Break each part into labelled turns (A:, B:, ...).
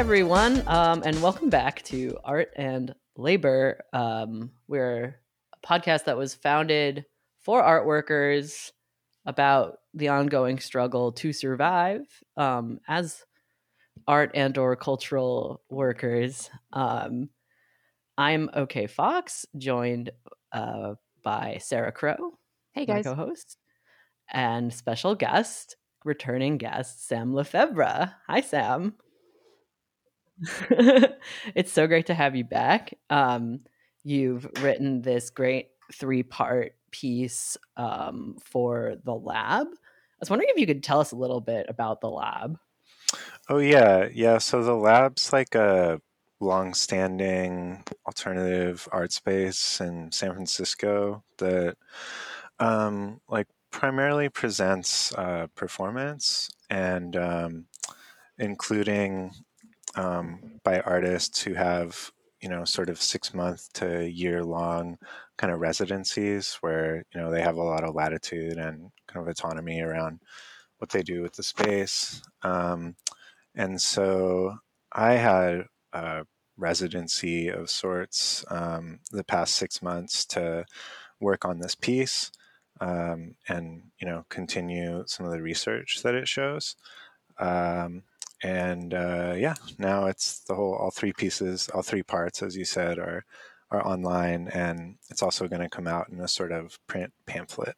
A: everyone, um, and welcome back to Art and Labor. Um, we're a podcast that was founded for art workers about the ongoing struggle to survive um, as art and or cultural workers. Um, I'm OK Fox, joined uh, by Sarah Crow,
B: Hey
A: my
B: guys.
A: co-host, and special guest, returning guest Sam Lefebvre. Hi, Sam. it's so great to have you back. Um, you've written this great three-part piece um, for the lab. I was wondering if you could tell us a little bit about the lab.
C: Oh yeah, yeah. So the lab's like a long-standing alternative art space in San Francisco that um, like primarily presents uh, performance and um, including um, by artists who have you know sort of six month to year long kind of residencies where you know they have a lot of latitude and kind of autonomy around what they do with the space. Um, and so I had a residency of sorts um, the past six months to work on this piece um, and you know continue some of the research that it shows. Um, and uh, yeah, now it's the whole all three pieces, all three parts, as you said, are are online, and it's also going to come out in a sort of print pamphlet.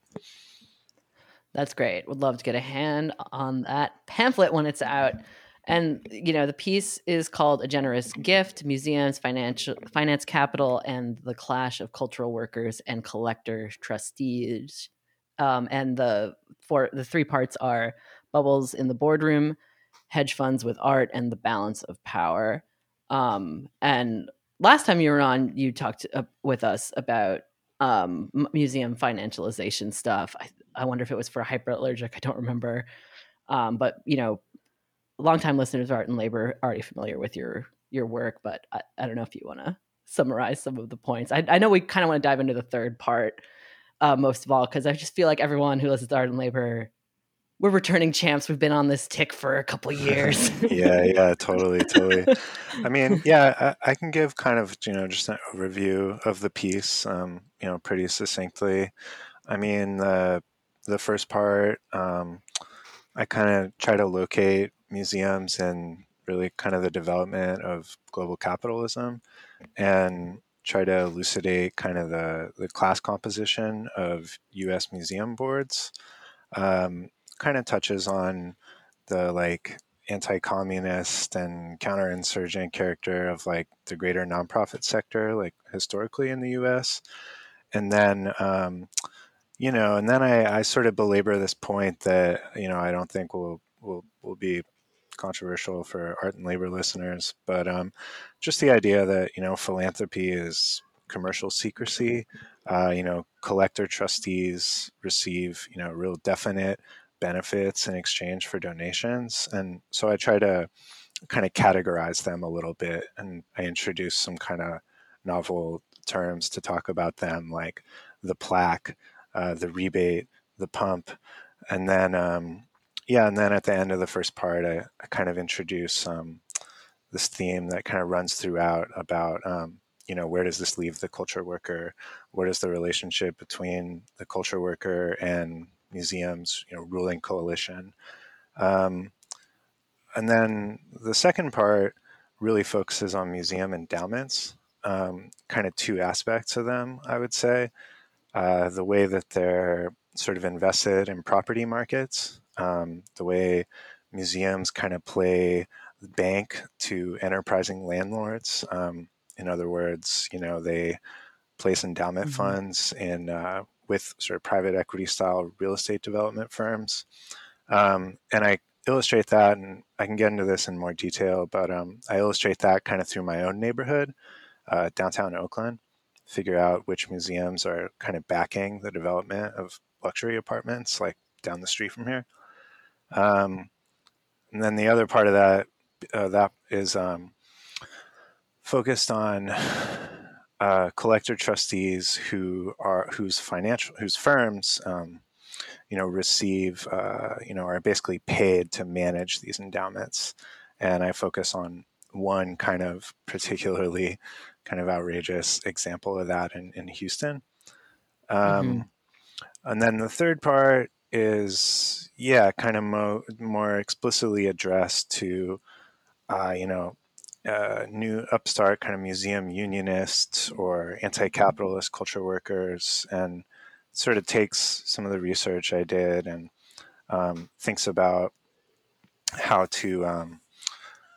A: That's great. Would love to get a hand on that pamphlet when it's out. And you know, the piece is called "A Generous Gift: Museums, Financial Finance Capital, and the Clash of Cultural Workers and Collector Trustees." Um, and the four, the three parts are bubbles in the boardroom, hedge funds with art, and the balance of power. Um, and last time you were on, you talked uh, with us about um, museum financialization stuff. I, I wonder if it was for hyperallergic. I don't remember. Um, but you know, longtime listeners of Art and Labor already familiar with your your work. But I, I don't know if you want to summarize some of the points. I, I know we kind of want to dive into the third part uh, most of all because I just feel like everyone who listens to Art and Labor, we're returning champs. We've been on this tick for a couple years.
C: yeah, yeah, totally, totally. I mean, yeah, I, I, can give kind of you know just an overview of the piece, um, you know, pretty succinctly. I mean, the the first part, um, I kind of try to locate museums and really kind of the development of global capitalism, and try to elucidate kind of the the class composition of U.S. museum boards. Um, kind of touches on the like anti-communist and counterinsurgent character of like the greater nonprofit sector, like historically in the U.S. And then, um, you know, and then I, I sort of belabor this point that you know I don't think will will will be controversial for art and labor listeners, but um, just the idea that you know philanthropy is commercial secrecy. Uh, you know, collector trustees receive you know real definite benefits in exchange for donations. And so I try to kind of categorize them a little bit and I introduce some kind of novel terms to talk about them, like the plaque, uh, the rebate, the pump. And then, um, yeah, and then at the end of the first part, I, I kind of introduce um, this theme that kind of runs throughout about um, you know where does this leave the culture worker what is the relationship between the culture worker and museums, you know, ruling coalition. Um, and then the second part really focuses on museum endowments, um, kind of two aspects of them, I would say. Uh, the way that they're sort of invested in property markets, um, the way museums kind of play bank to enterprising landlords. Um, in other words, you know, they place endowment mm-hmm. funds in uh, with sort of private equity style real estate development firms. Um, and I illustrate that, and I can get into this in more detail, but um, I illustrate that kind of through my own neighborhood, uh, downtown Oakland, figure out which museums are kind of backing the development of luxury apartments, like down the street from here. Um, and then the other part of that uh, that is um, focused on uh, collector trustees who are whose financial whose firms um, you know receive uh, you know are basically paid to manage these endowments and i focus on one kind of particularly kind of outrageous example of that in, in Houston. Um, mm-hmm. And then the third part is, yeah, kind of mo- more explicitly addressed to, uh, you know, uh, new upstart kind of museum unionists or anti-capitalist culture workers, and sort of takes some of the research I did and um, thinks about how to um,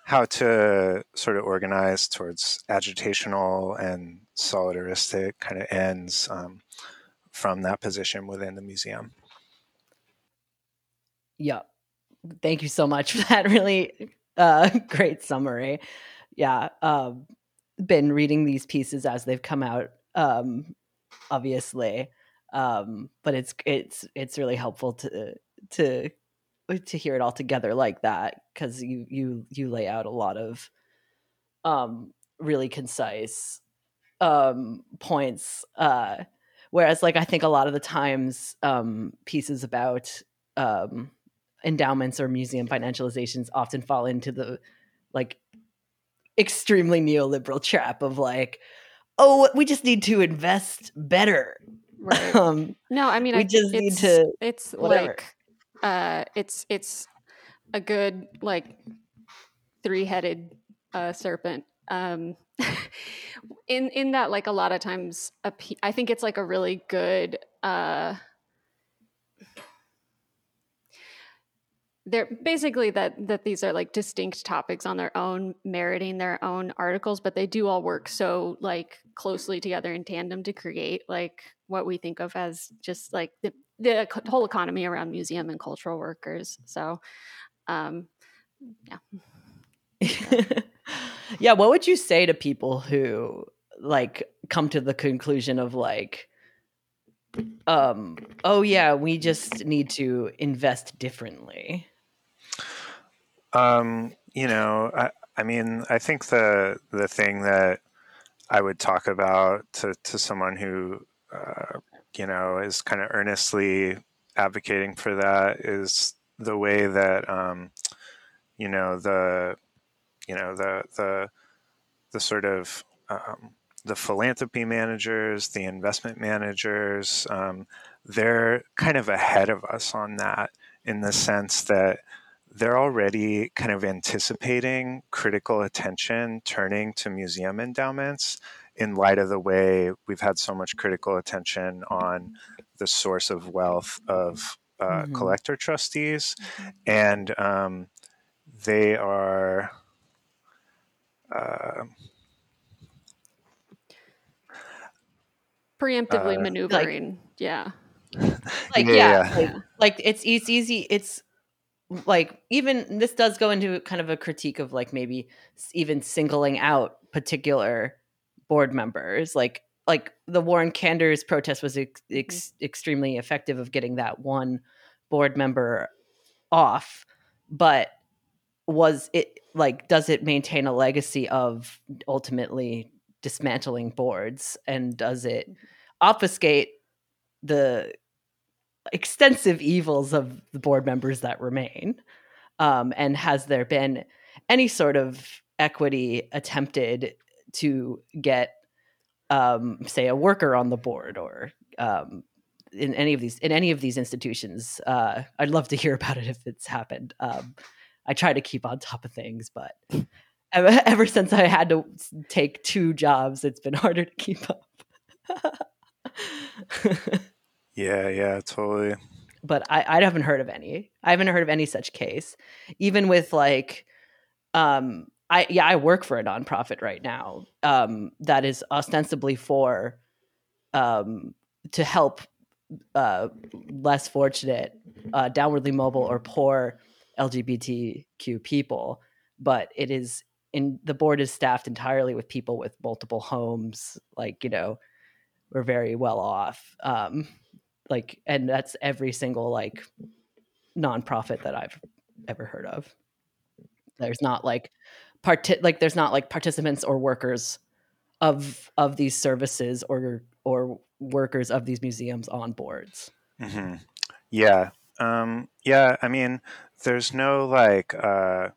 C: how to sort of organize towards agitational and solidaristic kind of ends um, from that position within the museum.
A: Yeah. Thank you so much for that really uh, great summary. Yeah. Um, been reading these pieces as they've come out, um, obviously. Um, but it's it's it's really helpful to to to hear it all together like that because you you you lay out a lot of um really concise um points uh whereas like i think a lot of the times um pieces about um endowments or museum financializations often fall into the like extremely neoliberal trap of like oh we just need to invest better.
B: Right. Um no i mean
A: we
B: I,
A: just need to
B: it's whatever. like uh it's it's a good like three-headed uh serpent. Um in in that like a lot of times a I think it's like a really good uh they're basically that that these are like distinct topics on their own meriting their own articles but they do all work so like closely together in tandem to create like what we think of as just like the, the whole economy around museum and cultural workers. So um
A: yeah. Yeah what would you say to people who like come to the conclusion of like um oh yeah we just need to invest differently
C: um, you know, I, I mean, I think the the thing that I would talk about to, to someone who, uh, you know, is kind of earnestly advocating for that is the way that, um, you know, the, you know, the the the sort of um, the philanthropy managers, the investment managers, um, they're kind of ahead of us on that in the sense that they're already kind of anticipating critical attention turning to museum endowments in light of the way we've had so much critical attention on the source of wealth of uh, mm-hmm. collector trustees. Mm-hmm. And um, they are. Uh,
B: preemptively uh, maneuvering like, yeah
A: like yeah, yeah. Like, like, it's it's easy it's like even this does go into kind of a critique of like maybe even singling out particular board members like like the Warren Kanders protest was ex- mm-hmm. ex- extremely effective of getting that one board member off but was it like does it maintain a legacy of ultimately dismantling boards and does it mm-hmm. obfuscate the extensive evils of the board members that remain? Um, and has there been any sort of equity attempted to get, um, say, a worker on the board or um, in any of these in any of these institutions? Uh, I'd love to hear about it if it's happened. Um, I try to keep on top of things, but ever, ever since I had to take two jobs, it's been harder to keep up.
C: Yeah, yeah, totally.
A: But I, I haven't heard of any. I haven't heard of any such case. Even with like, um, I yeah, I work for a nonprofit right now. Um, that is ostensibly for, um, to help, uh, less fortunate, uh, downwardly mobile or poor LGBTQ people. But it is in the board is staffed entirely with people with multiple homes. Like you know, we're very well off. Um, like and that's every single like nonprofit that I've ever heard of. There's not like part like there's not like participants or workers of of these services or or workers of these museums on boards.
C: Mm-hmm. Yeah, um, yeah. I mean, there's no like uh,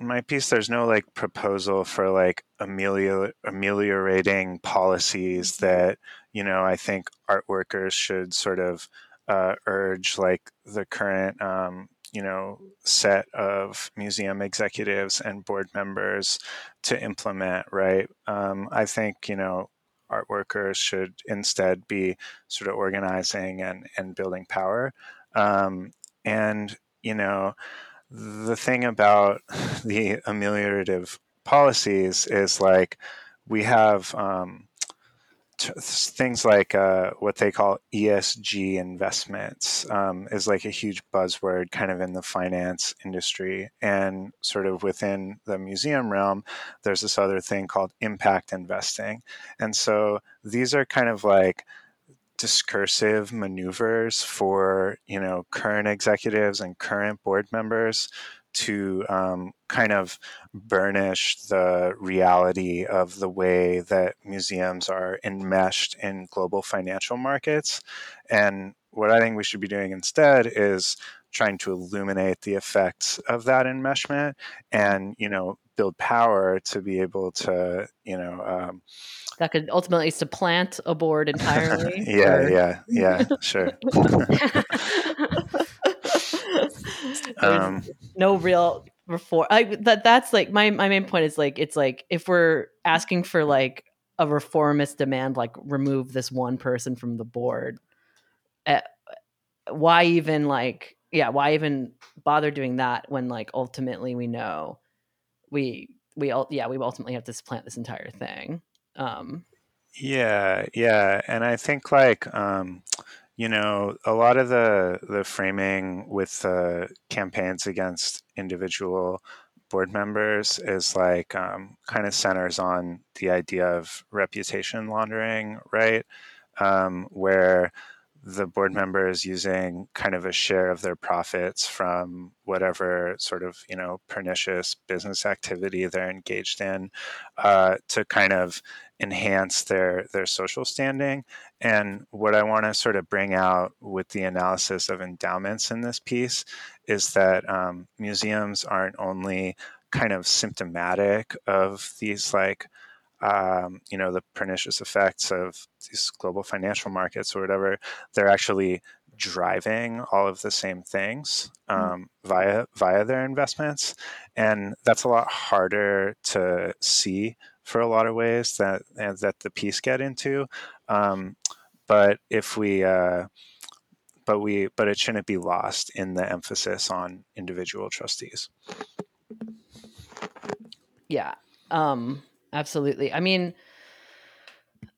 C: my piece, there's no like proposal for like amelior- ameliorating policies that you know I think art workers should sort of uh, urge like the current um, you know set of museum executives and board members to implement. Right? Um, I think you know art workers should instead be sort of organizing and and building power. Um, and you know the thing about the ameliorative policies is like we have um, t- things like uh, what they call ESG investments um, is like a huge buzzword kind of in the finance industry. And sort of within the museum realm, there's this other thing called impact investing. And so these are kind of like discursive maneuvers for you know current executives and current board members to um, kind of burnish the reality of the way that museums are enmeshed in global financial markets. And what I think we should be doing instead is trying to illuminate the effects of that enmeshment and you know build power to be able to you know um,
A: that could ultimately supplant a board entirely.
C: yeah, or... yeah, yeah, sure.
A: um, no real reform. I, that that's like my my main point is like it's like if we're asking for like a reformist demand, like remove this one person from the board, uh, why even like yeah, why even bother doing that when like ultimately we know we we all yeah we ultimately have to supplant this entire thing. Um,
C: yeah, yeah, and I think like um, you know a lot of the the framing with the campaigns against individual board members is like um, kind of centers on the idea of reputation laundering, right? Um, where the board member is using kind of a share of their profits from whatever sort of you know pernicious business activity they're engaged in uh, to kind of enhance their their social standing. And what i want to sort of bring out with the analysis of endowments in this piece is that um, museums aren't only kind of symptomatic of these like um, you know the pernicious effects of these global financial markets or whatever they're actually driving all of the same things hmm. um, mm. via via their investments and that's a lot harder to see for a lot of ways that that the piece get into um, but if we uh, but we but it shouldn't be lost in the emphasis on individual trustees
A: yeah um absolutely. I mean,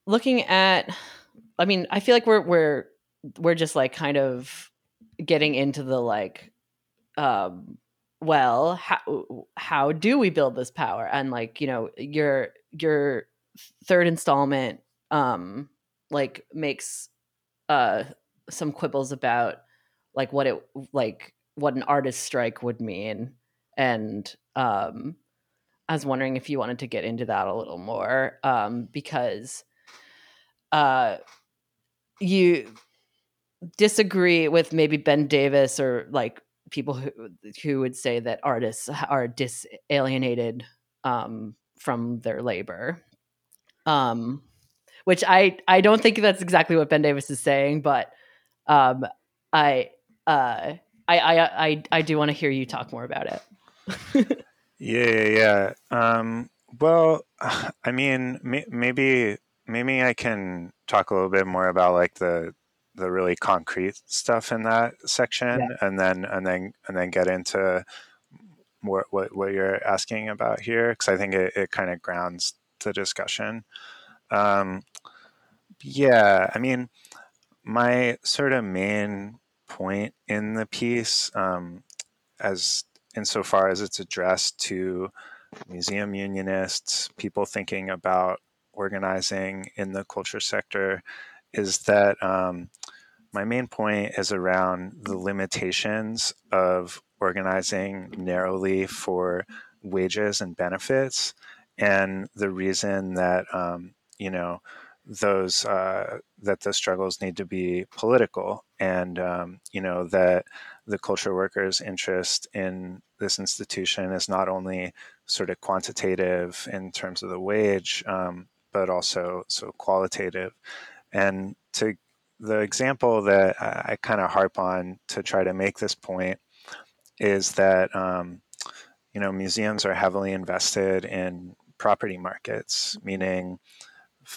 A: looking at, I mean, I feel like we're we're we're just like kind of getting into the like, um, well, how how do we build this power? And like, you know, your your third installment, um, like makes uh some quibbles about like what it like what an artist strike would mean and um I was wondering if you wanted to get into that a little more um, because uh, you disagree with maybe Ben Davis or like people who who would say that artists are disalienated um, from their labor. Um, which I I don't think that's exactly what Ben Davis is saying, but um, I uh, I I I I do want to hear you talk more about it.
C: Yeah, yeah, yeah. Um, well, I mean, may, maybe maybe I can talk a little bit more about like the the really concrete stuff in that section, yeah. and then and then and then get into more what what you're asking about here, because I think it, it kind of grounds the discussion. Um, yeah, I mean, my sort of main point in the piece, um, as insofar as it's addressed to museum unionists, people thinking about organizing in the culture sector, is that um, my main point is around the limitations of organizing narrowly for wages and benefits, and the reason that um, you know those uh, that the struggles need to be political, and um, you know that the culture workers' interest in this institution is not only sort of quantitative in terms of the wage, um, but also so qualitative. And to the example that I, I kind of harp on to try to make this point is that um, you know museums are heavily invested in property markets, meaning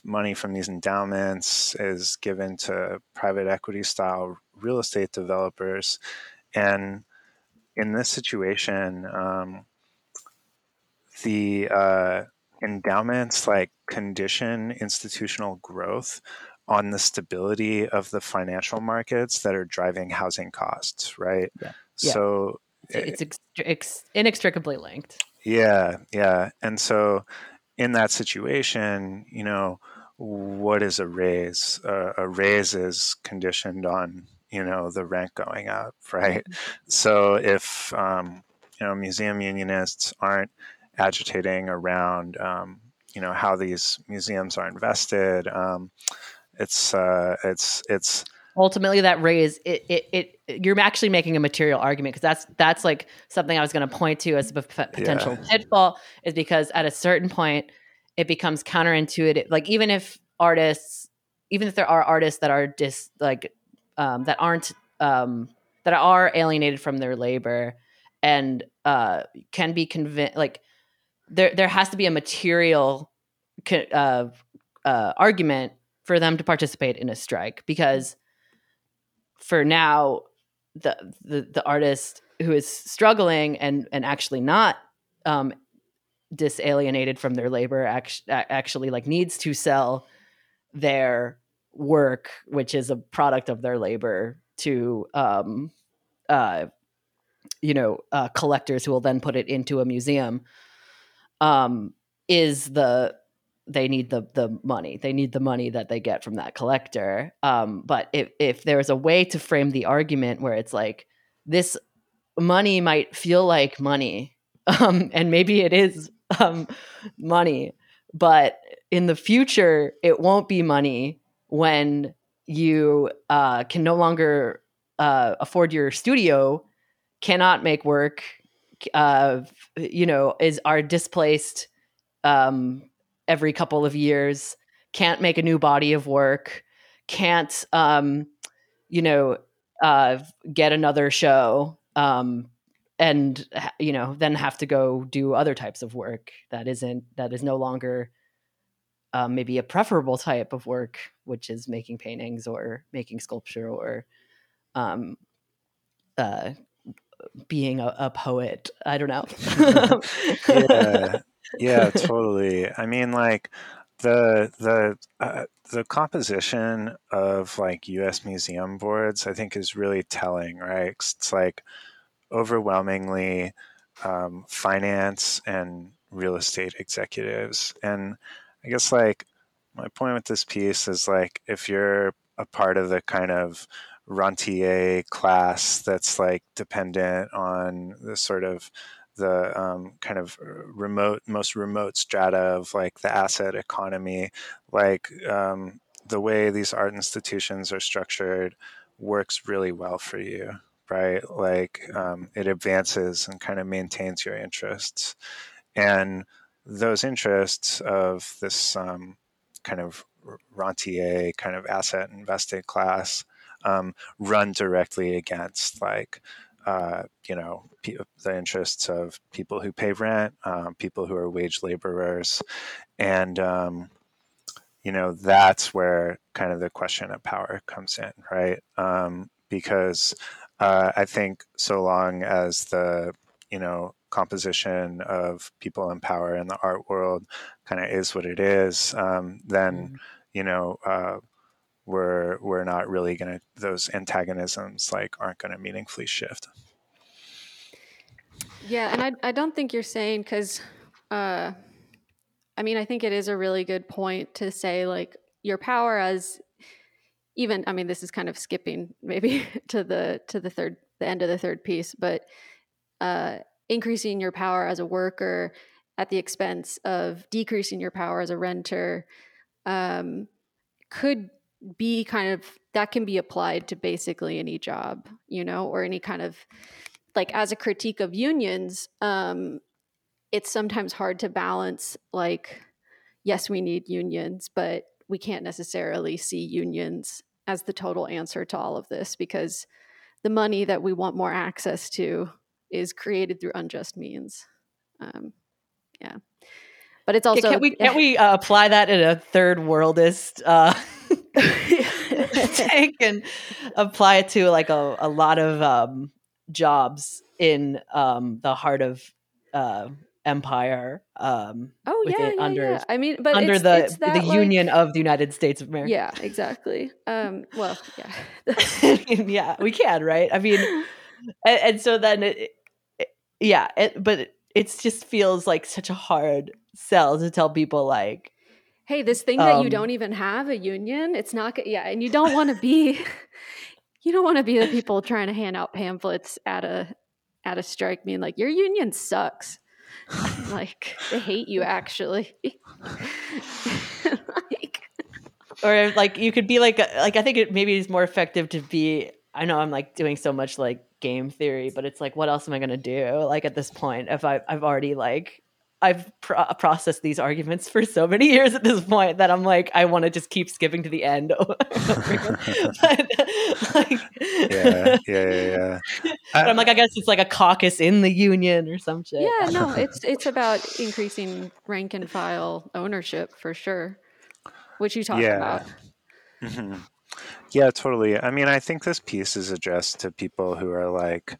C: money from these endowments is given to private equity style real estate developers. And in this situation, um, the uh, endowments like condition institutional growth on the stability of the financial markets that are driving housing costs, right?
A: Yeah. yeah.
C: So
A: it's ex- ex- inextricably linked.
C: Yeah, yeah. And so in that situation, you know, what is a raise? Uh, a raise is conditioned on you know the rent going up, right? Mm-hmm. So if um, you know museum unionists aren't agitating around um, you know how these museums are invested, um, it's uh, it's it's
A: ultimately that raise it, it, it you're actually making a material argument because that's that's like something i was going to point to as a potential yeah. pitfall is because at a certain point it becomes counterintuitive like even if artists even if there are artists that are just like um, that aren't um, that are alienated from their labor and uh, can be convinced like there there has to be a material uh, uh, argument for them to participate in a strike because for now the the, the artist who is struggling and and actually not um, disalienated from their labor actually, actually like needs to sell their work, which is a product of their labor, to um, uh, you know uh, collectors who will then put it into a museum, um, is the they need the the money. They need the money that they get from that collector. Um, but if if there's a way to frame the argument where it's like this money might feel like money, um, and maybe it is um, money, but in the future it won't be money when you uh, can no longer uh, afford your studio, cannot make work, uh, you know, is are displaced um, every couple of years, can't make a new body of work, can't, um, you know, uh, get another show, um, and you know, then have to go do other types of work that isn't that is no longer um, maybe a preferable type of work, which is making paintings or making sculpture or um, uh, being a, a, poet. I don't know.
C: yeah, yeah, totally. I mean, like the the uh, the composition of like U.S. museum boards, I think, is really telling. Right? It's like overwhelmingly um, finance and real estate executives, and I guess like my point with this piece is like if you're a part of the kind of rentier class that's like dependent on the sort of the um, kind of remote, most remote strata of like the asset economy, like um, the way these art institutions are structured works really well for you, right? Like um, it advances and kind of maintains your interests. And those interests of this um, kind of rentier kind of asset invested class um, run directly against like uh, you know the interests of people who pay rent, um, people who are wage laborers, and um, you know that's where kind of the question of power comes in, right? Um, because uh, I think so long as the you know composition of people in power in the art world kind of is what it is, um, then mm-hmm. you know uh, we're we're not really going to those antagonisms like aren't going to meaningfully shift.
B: Yeah, and I I don't think you're saying because. Uh, I mean, I think it is a really good point to say like your power as even I mean this is kind of skipping maybe to the to the third the end of the third piece, but uh, increasing your power as a worker at the expense of decreasing your power as a renter um, could be kind of that can be applied to basically any job you know or any kind of like as a critique of unions, um, it's sometimes hard to balance like yes, we need unions, but we can't necessarily see unions as the total answer to all of this because the money that we want more access to is created through unjust means. Um, yeah, but it's also
A: can we can we uh, apply that in a third worldist uh, take and apply it to like a, a lot of um, jobs in um, the heart of uh, empire. Um,
B: oh yeah, yeah,
A: under
B: yeah. I mean, but
A: under
B: it's,
A: the
B: it's
A: the
B: like,
A: Union of the United States of America.
B: Yeah, exactly. Um, well, yeah,
A: yeah, we can, right? I mean, and, and so then, it, yeah, it, but it, it just feels like such a hard sell to tell people like,
B: hey, this thing that you
A: Um,
B: don't even have a union, it's not. Yeah, and you don't want to be, you don't want to be the people trying to hand out pamphlets at a at a strike, being like, your union sucks. like they hate you, actually. like,
A: or like you could be like like I think it maybe is more effective to be. I know I'm like doing so much like game theory, but it's like, what else am I gonna do? Like at this point, if I I've already like I've pro- processed these arguments for so many years at this point that I'm like, I want to just keep skipping to the end. but, like,
C: yeah, yeah, yeah, yeah.
A: but I'm like, I guess it's like a caucus in the union or some shit.
B: yeah, no, it's it's about increasing rank and file ownership for sure, which you talk
C: Yeah.
B: about.
C: Mhm. Yeah, totally. I mean, I think this piece is addressed to people who are like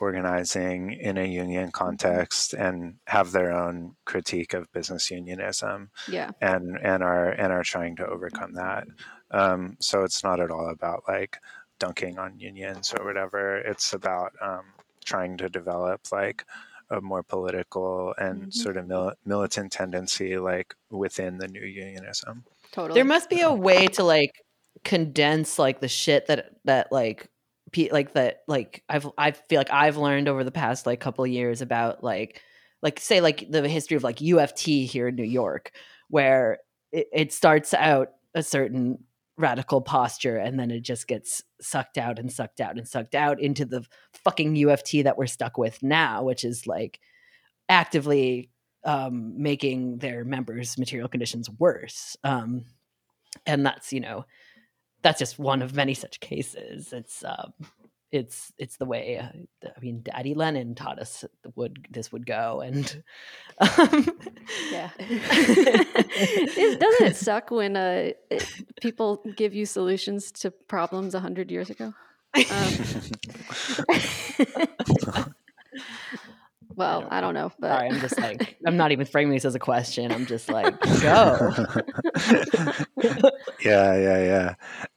C: organizing in a union context and have their own critique of business unionism
B: Yeah,
C: and and are and are trying to overcome that. Um, so it's not at all about like dunking on unions or whatever. It's about um, trying to develop like a more political and
B: Mhm.
C: sort of mil- militant tendency like within the new unionism.
B: totally.
A: there must be a way to like condense like the shit that that like pe- like that like I've I feel like I've learned over the past like couple years about like like say like the history of like UFT here in New York where it, it starts out a certain radical posture and then it just gets sucked out and sucked out and sucked out into the fucking UFT that we're stuck with now which is like actively um, making their members' material conditions worse. Um, and that's you know that's just one of many such cases. It's um, it's it's the way uh, I mean, Daddy Lenin taught us would this would go, and um,
B: Yeah. It- Doesn't it suck when uh, it, people give you solutions to problems a hundred years ago? Um, well, I don't know, but
A: Sorry, I'm just like I'm not even framing this as a question. I'm just like go.
C: yeah, yeah, yeah.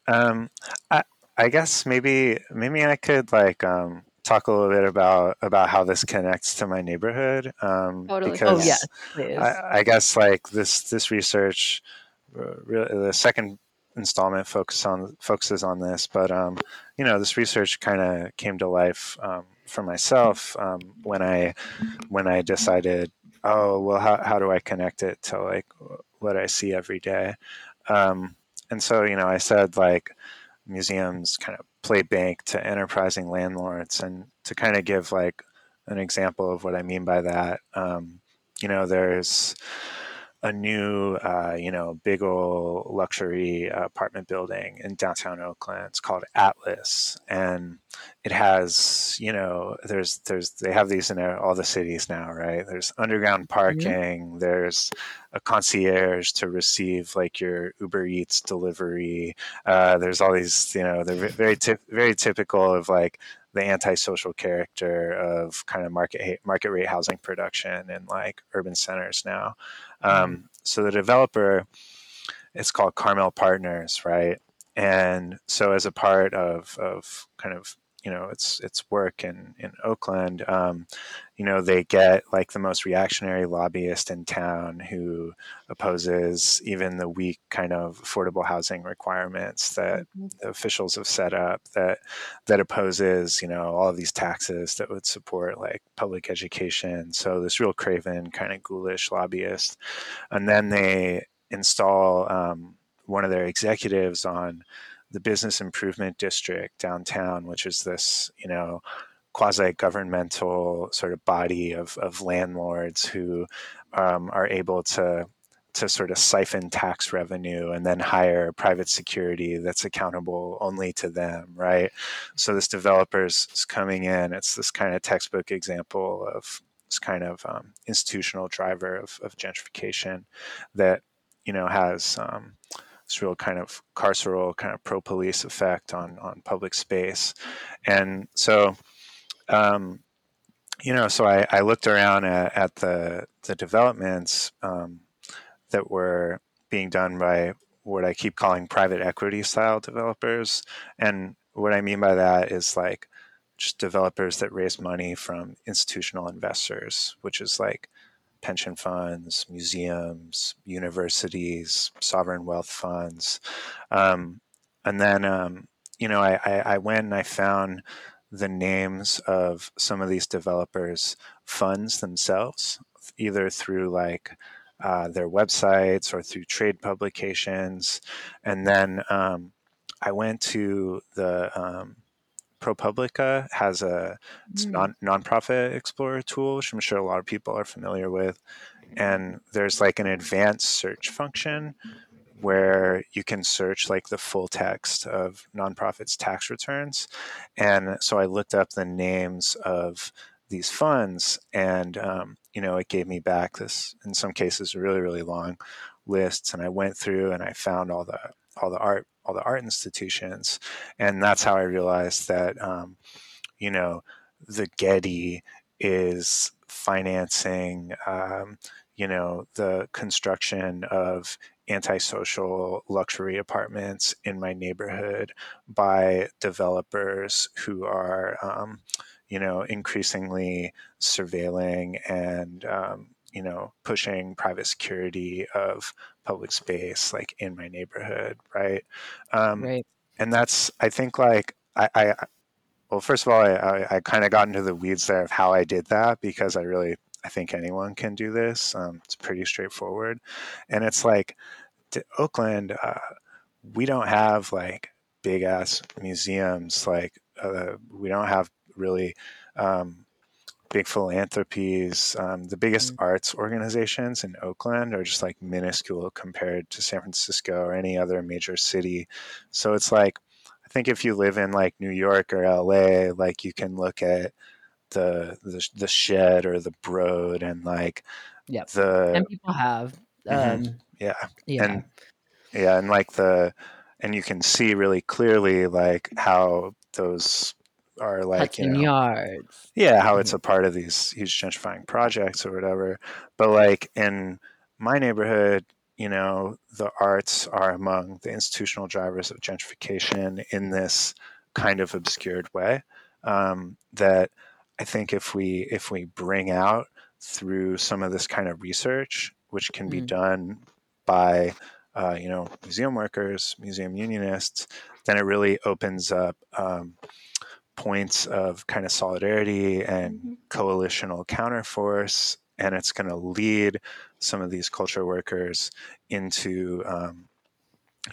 C: Um, I, I guess maybe maybe I could like um, talk a little bit about about how this connects to my neighborhood. Um,
B: Totally.
C: Because
A: oh yes, please.
C: I, I guess like this this research, uh, re- the second installment focus on focuses on this, but um, you know this research kind of came to life um, for myself um, when I when I decided, oh well, how how do I connect it to like what I see every day? Um, and so you know I said like museums kind of play bank to enterprising landlords, and to kind of give like an example of what I mean by that. Um, you know, there's a new, uh, you know, big old luxury apartment building in downtown Oakland. It's called Atlas, and it has, you know, there's there's they have these in all the cities now, right? There's underground parking. There's a concierge to receive like your Uber Eats delivery. Uh, there's all these, you know, they're very very typical of like the antisocial character of kind of market market rate housing production in like urban centers now. Um, so the developer, it's called Carmel Partners, right? And so as a part of of kind of you know its its work in in Oakland, um, you know they get like the most reactionary lobbyist in town who opposes even the weak kind of affordable housing requirements that the officials have set up that that opposes you know all of these taxes that would support like public education. So this real craven kind of ghoulish lobbyist. And then they install um, one of their executives on the business improvement district downtown which is this you know quasi-governmental sort of body of, of landlords who um, are able to to sort of siphon tax revenue and then hire private security that's accountable only to them, right? So this developer's is coming in. It's this kind of textbook example of this kind of um, institutional driver of, of, gentrification that you know has um, this real kind of carceral kind of pro police effect on on public space, and so um, you know, so I, I looked around at, at, the the developments um, that were being done by what I keep calling private equity style developers, and what I mean by that is like just developers that raise money from institutional investors, which is like pension funds, museums, universities, sovereign wealth funds, um, and then um, you know I, I, I went and I found the names of some of these developers' funds themselves, either through like uh, their websites or through trade publications. And then um, I went to the um, ProPublica has a mm. non nonprofit explorer tool, which I'm sure a lot of people are familiar with. And there's like an advanced search function where you can search like the full text of nonprofits tax returns. And so I looked up the names of these funds and um, you know it gave me back this in some cases really really long lists and i went through and i found all the all the art all the art institutions and that's how i realized that um, you know the getty is financing um, you know the construction of antisocial luxury apartments in my neighborhood by developers who are um, you know increasingly surveilling and um, you know pushing private security of public space like in my neighborhood right um, right and that's i think like i, I well first of all i, I, I kind of got into the weeds there of how i did that because i really I think anyone can do this. Um, it's pretty straightforward, and it's like Oakland, uh, we don't have like big ass museums. Like uh, we don't have really um, big philanthropies. Um, the biggest mm-hmm. arts organizations in Oakland are just like minuscule compared to San Francisco or any other major city. So it's like I think if you live in like New York or LA, like you can look at the the, the shed or the broad and like
A: yeah the and people have mm-hmm.
C: um, yeah yeah and yeah and like the and you can see really clearly like how those are like
A: you know, yards
C: yeah how it's mm-hmm. a part of these huge gentrifying projects or whatever but like in my neighborhood you know the arts are among the institutional drivers of gentrification in this kind of obscured way um, that I think if we if we bring out through some of this kind of research, which can be mm. done by uh, you know museum workers, museum unionists, then it really opens up um, points of kind of solidarity and mm-hmm. coalitional counterforce, and it's going to lead some of these culture workers into um,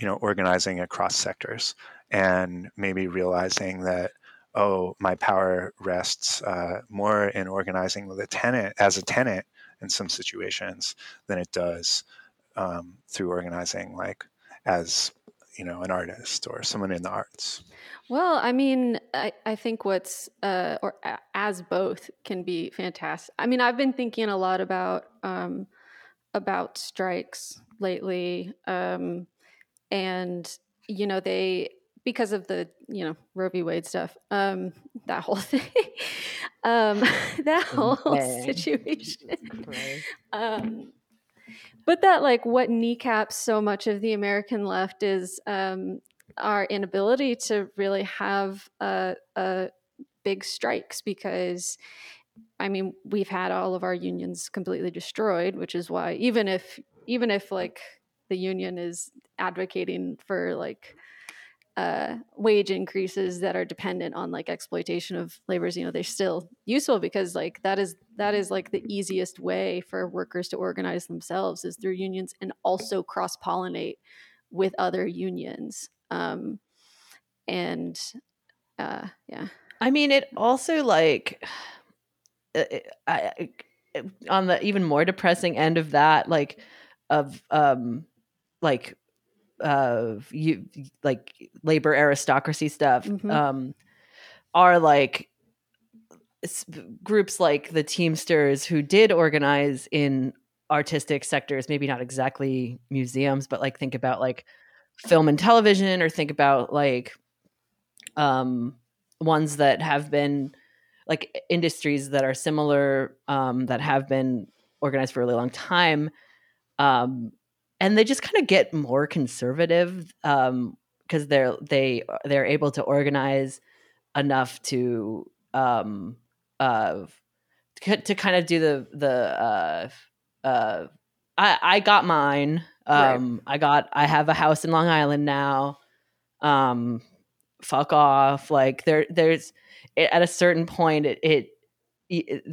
C: you know organizing across sectors and maybe realizing that oh, my power rests uh, more in organizing with a tenant as a tenant in some situations than it does um, through organizing like as you know an artist or someone in the arts.
B: Well, I mean, I, I think what's uh, or as both can be fantastic. I mean, I've been thinking a lot about um, about strikes lately, um, and you know they because of the you know Roe v. Wade stuff, um, that whole thing, um, that whole situation. But that like what kneecaps so much of the American left is um, our inability to really have a, a big strikes because I mean we've had all of our unions completely destroyed, which is why even if even if like the union is advocating for like uh, wage increases that are dependent on like exploitation of laborers you know they're still useful because like that is that is like the easiest way for workers to organize themselves is through unions and also cross pollinate with other unions um, and uh, yeah.
A: I mean, it also like uh, I, on the even more depressing end of that, like of um, like uh, you like labor aristocracy stuff,
B: Mhm.
A: um, are like s- groups like the Teamsters who did organize in artistic sectors, maybe not exactly museums, but like think about like film and television or think about like um ones that have been like industries that are similar um that have been organized for a really long time um and they just kind of get more conservative um because they're they they're able to organize enough to um uh to, to kind of do the the uh uh I I got mine
B: Right.
A: um I got I have a house in Long Island now um fuck off like there there's at a certain point it, it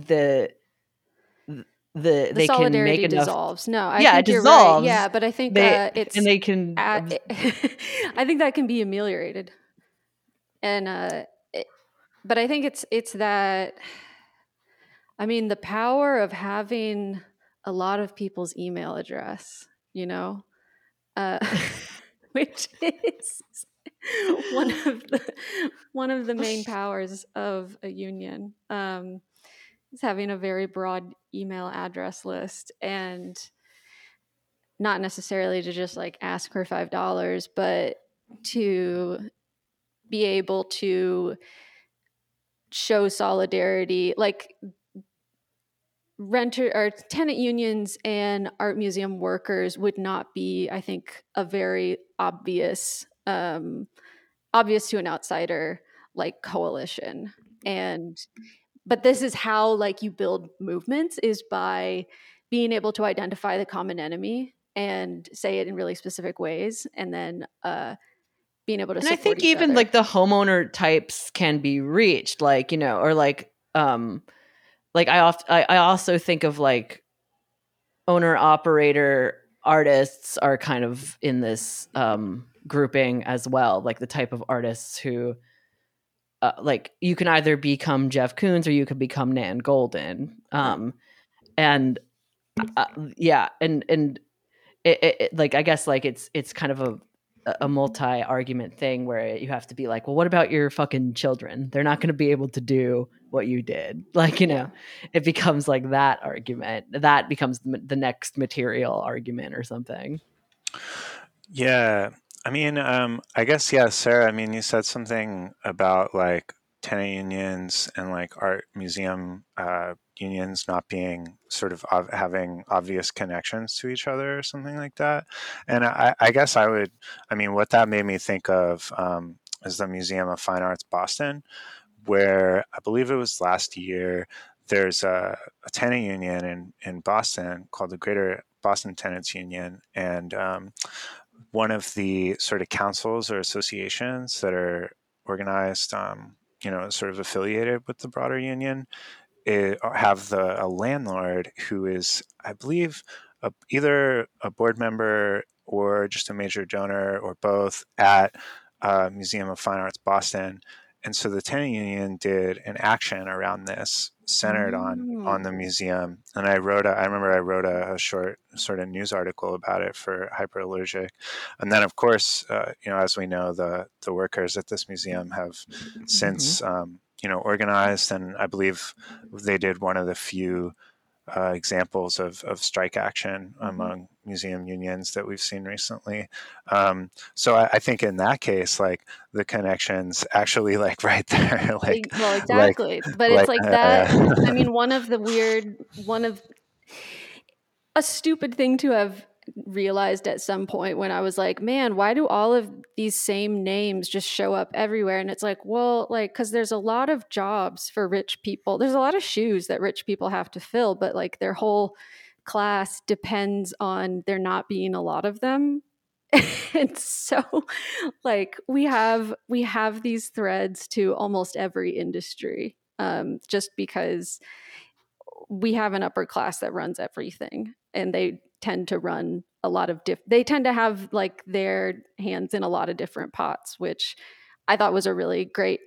A: the the
B: The
A: they can
B: solidarity
A: make enough
B: dissolves. No, I
A: Yeah, it
B: think you're
A: dissolves.
B: right. Yeah, but I think
A: they
B: uh, it's
A: and they can
B: uh, I think that can be ameliorated, and uh, it, but I think it's it's that. I mean, the power of having a lot of people's email address, you know, uh, which is one of the one of the main powers of a union. Um, is having a very broad email address list and not necessarily to just like ask for five dollars, but to be able to show solidarity, like renter or tenant unions and art museum workers would not be, I think, a very obvious, um, obvious to an outsider like coalition. And but this is how like you build movements is by being able to identify the common enemy and say it in really specific ways and then uh being able to
A: and I think even
B: other.
A: like the homeowner types can be reached, like you know, or like um, like I oft I, I also think of like owner operator artists are kind of in this um grouping as well, like the type of artists who. Uh, like you can either become Jeff Koons or you can become Nan Goldin, um, and uh, yeah, and and it, it, it- like I guess like it's it's kind of a a multi argument thing where you have to be like, well, what about your fucking children? They're not going to be able to do what you did. Like, you know, it becomes like that argument. That becomes the, the next material argument or something.
C: Yeah, I mean, um, I guess yeah, Sarah. I mean, you said something about like tenant unions and like art museum uh, unions not being sort of ov- having obvious connections to each other or something like that. And I, I guess I would, I mean, what that made me think of um, is the Museum of Fine Arts Boston, where I believe it was last year. There's a, a tenant union in in Boston called the Greater Boston Tenants Union, and um, one of the sort of councils or associations that are organized, um, you know, sort of affiliated with the broader union, it, have the a landlord who is, I believe, a, either a board member or just a major donor or both at uh, Museum of Fine Arts Boston. And so the tenant union did an action around this centered on on the
B: Mm.
C: museum. And I wrote a, I remember I wrote a, a short sort of news article about it for Hyperallergic. And then of course, uh, you know, as we know, the the workers at this museum have since um, you know organized, and I believe they did one of the few uh, examples of, of strike action among museum unions that we've seen recently. Um, so I, I think in that case, like the connections actually like right there, like
B: well, exactly. but it's like
C: uh,
B: that.
C: uh,
B: I mean, one of the weird, one of a stupid thing to have realized at some point when I was like, man, why do all of these same names just show up everywhere? And it's like, well, like, because there's a lot of jobs for rich people. There's a lot of shoes that rich people have to fill, but like their whole class depends on there not being a lot of them. and so like we have we have these threads to almost every industry um, just because we have an upper class that runs everything and they tend to run a lot of diff they tend to have like their hands in a lot of different pots which i thought was a really great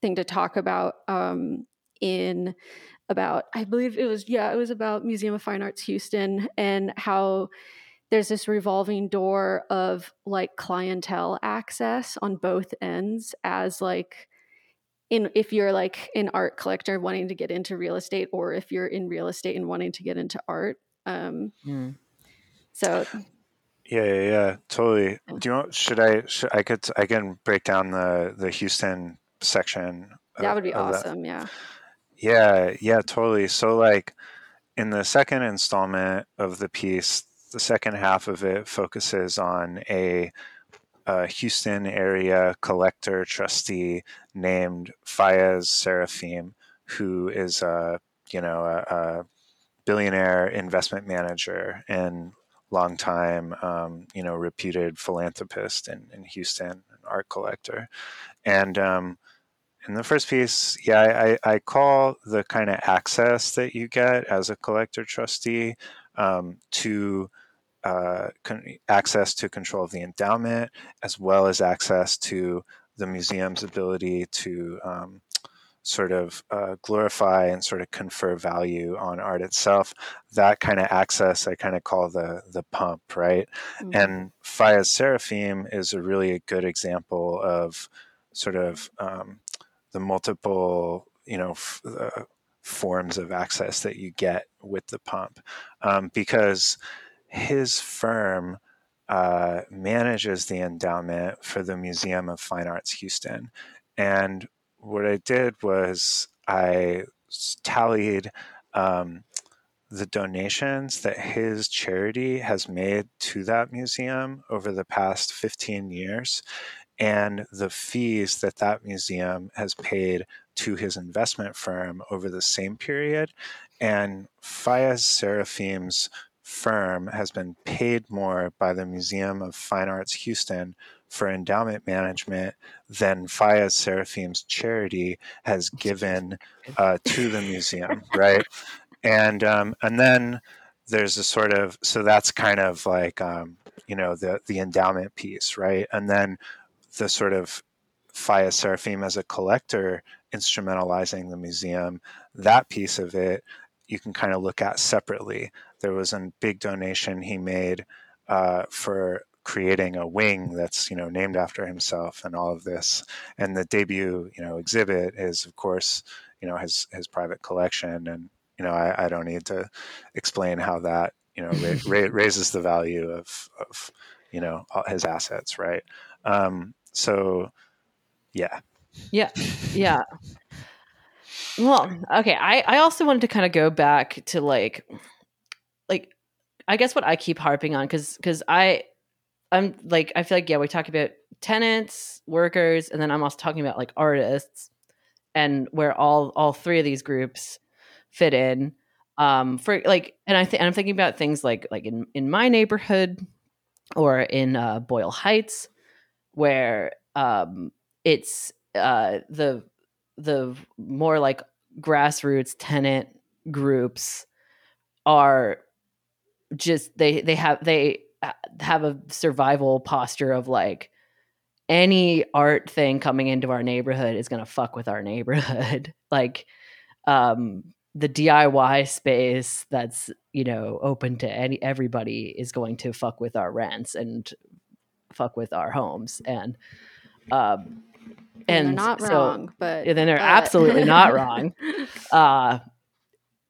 B: thing to talk about um, in about I believe it was yeah it was about Museum of Fine Arts Houston and how there's this revolving door of like clientele access on both ends as like in if you're like an art collector wanting to get into real estate or if you're in real estate and wanting to get into art um mm. So
C: yeah, yeah, yeah, totally. Do you want? Should I? Should I could? I can break down the the Houston section.
B: That would be awesome. That. Yeah.
C: Yeah, yeah, totally. So, like in the second installment of the piece, the second half of it focuses on a, a Houston area collector trustee named Fayez Sarofim, who is a you know a, a billionaire investment manager and longtime um, you know reputed philanthropist in, in Houston, an art collector, and um, in the first piece, yeah, I, I call the kind of access that you get as a collector trustee um, to uh, con- access to control of the endowment, as well as access to the museum's ability to um, sort of uh, glorify and sort of confer value on art itself. That kind of access I kind of call the the pump, right? Mm-hmm. And Fayez Sarofim is a really good example of sort of um, the multiple, you know, f- uh, forms of access that you get with the pump, um, because his firm uh, manages the endowment for the Museum of Fine Arts Houston. And what I did was I tallied um, the donations that his charity has made to that museum over the past 15 years and the fees that that museum has paid to his investment firm over the same period. And Fayez Sarofim's firm has been paid more by the Museum of Fine Arts Houston for endowment management than Fayez Sarofim's charity has given uh, to the museum, right? And um, and then there's a sort of so that's kind of like um, you know the the endowment piece, right? And then the sort of Fayez Sarofim as a collector instrumentalizing the museum, that piece of it you can kind of look at separately. There was a big donation he made uh, for creating a wing that's you know named after himself and all of this. And the debut you know exhibit is of course you know his his private collection, and you know I, I don't need to explain how that you know ra- ra- raises the value of of you know his assets, right? Um, so, yeah.
A: Yeah. Yeah. Well, okay. I, I also wanted to kind of go back to like, like, I guess what I keep harping on, cause, cause I, I'm like, I feel like, yeah, we talk about tenants, workers, and then I'm also talking about like artists and where all, all three of these groups fit in. Um, for like, and I think, I'm thinking about things like, like in, in my neighborhood or in uh, Boyle Heights, where um, it's uh, the the more like grassroots tenant groups are just they they have they have a survival posture of like any art thing coming into our neighborhood is going to fuck with our neighborhood like um the DIY space that's you know open to any everybody is going to fuck with our rents and fuck with our homes and um
B: and, and not so, wrong but
A: then they're but. absolutely not wrong uh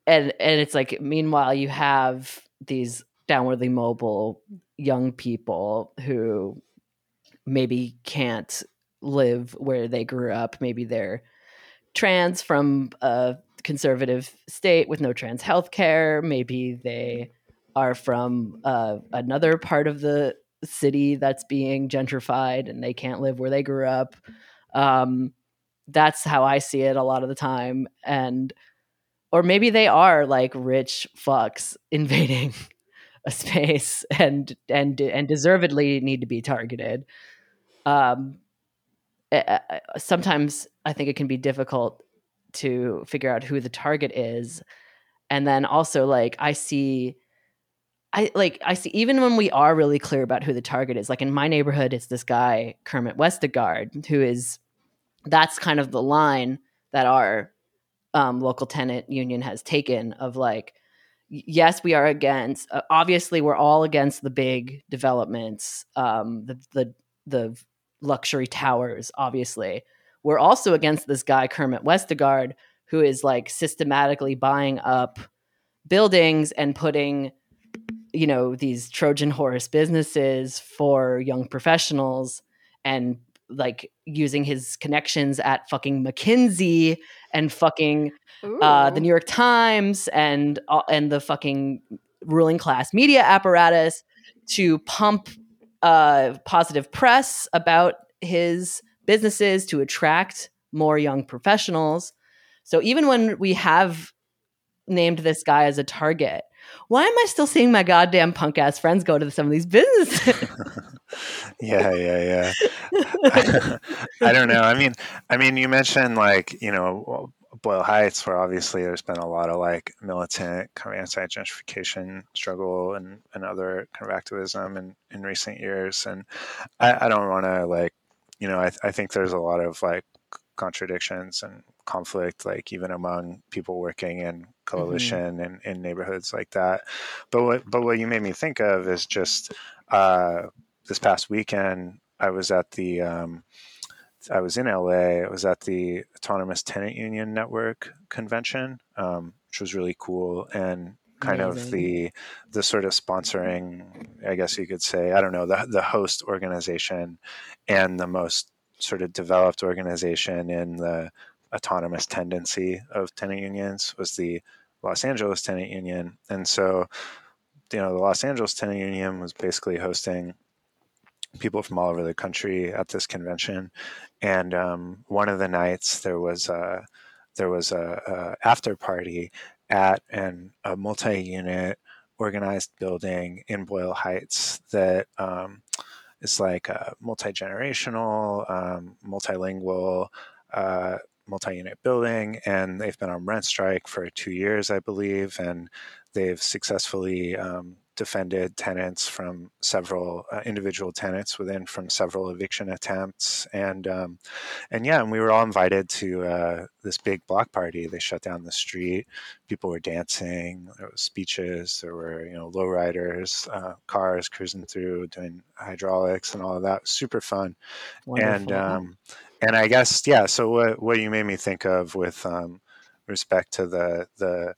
A: and and it's like meanwhile you have these downwardly mobile young people who maybe can't live where they grew up maybe they're trans from a conservative state with no trans health care maybe they are from uh, another part of the city that's being gentrified and they can't live where they grew up. Um, that's how I see it a lot of the time. And, or maybe they are like rich fucks invading a space and, and, and deservedly need to be targeted. Um, sometimes I think it can be difficult to figure out who the target is. And then also, like, I see I like I see even when we are really clear about who the target is. Like in my neighborhood, it's this guy Kermit Westergaard who is that's kind of the line that our um, local tenant union has taken of like yes we are against uh, obviously we're all against the big developments um, the, the the luxury towers obviously. We're also against this guy kermit westergaard who is like systematically buying up buildings and putting you know these trojan horse businesses for young professionals and like using his connections at fucking mckinsey and fucking uh, the New York Times and uh, and the fucking ruling class media apparatus to pump uh, positive press about his businesses to attract more young professionals. So even when we have named this guy as a target, why am I still seeing my goddamn punk ass friends go to some of these businesses?
C: yeah, yeah, yeah. I don't know. I mean, I mean, you mentioned like you know Boyle Heights, where obviously there's been a lot of like militant kind of anti-gentrification struggle and, and other kind of activism in, in recent years. And I, I don't want to like, you know, I, I think there's a lot of like contradictions and conflict, like even among people working in mm-hmm. coalition mm-hmm. and in neighborhoods like that. But what, but what you made me think of is just uh, this past weekend, I was at the, um, I was in LA. I was at the Autonomous Tenant Union Network convention, um, which was really cool and kind Amazing. of the the sort of sponsoring, I guess you could say, I don't know, the the host organization and the most sort of developed organization in the autonomous tendency of tenant unions was the Los Angeles Tenant Union, and so you know the Los Angeles Tenant Union was basically hosting people from all over the country at this convention. And um, one of the nights there was a there was a, a after party at an, a multi-unit organized building in Boyle Heights that um, is like a multi-generational, um, multilingual, uh, multi-unit building, and they've been on rent strike for two years, I believe, and they've successfully um, defended tenants from several uh, individual tenants within from several eviction attempts. And um, and yeah and we were all invited to uh, this big block party. They shut down the street. People were dancing. There was speeches. There were you know lowriders uh, cars cruising through doing hydraulics and all of that. Super fun. Wonderful. and um, and I guess yeah so what what you made me think of with um, respect to the the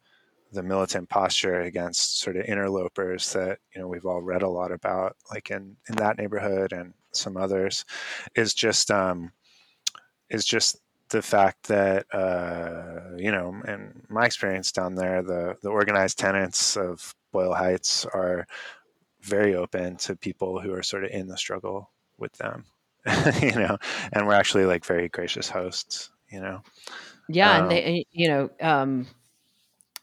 C: the militant posture against sort of interlopers that you know we've all read a lot about, like in in that neighborhood and some others, is just um, is just the fact that uh, you know, in my experience down there, the the organized tenants of Boyle Heights are very open to people who are sort of in the struggle with them, you know, and we're actually like very gracious hosts, you know.
A: Yeah, um, and they, you know, um,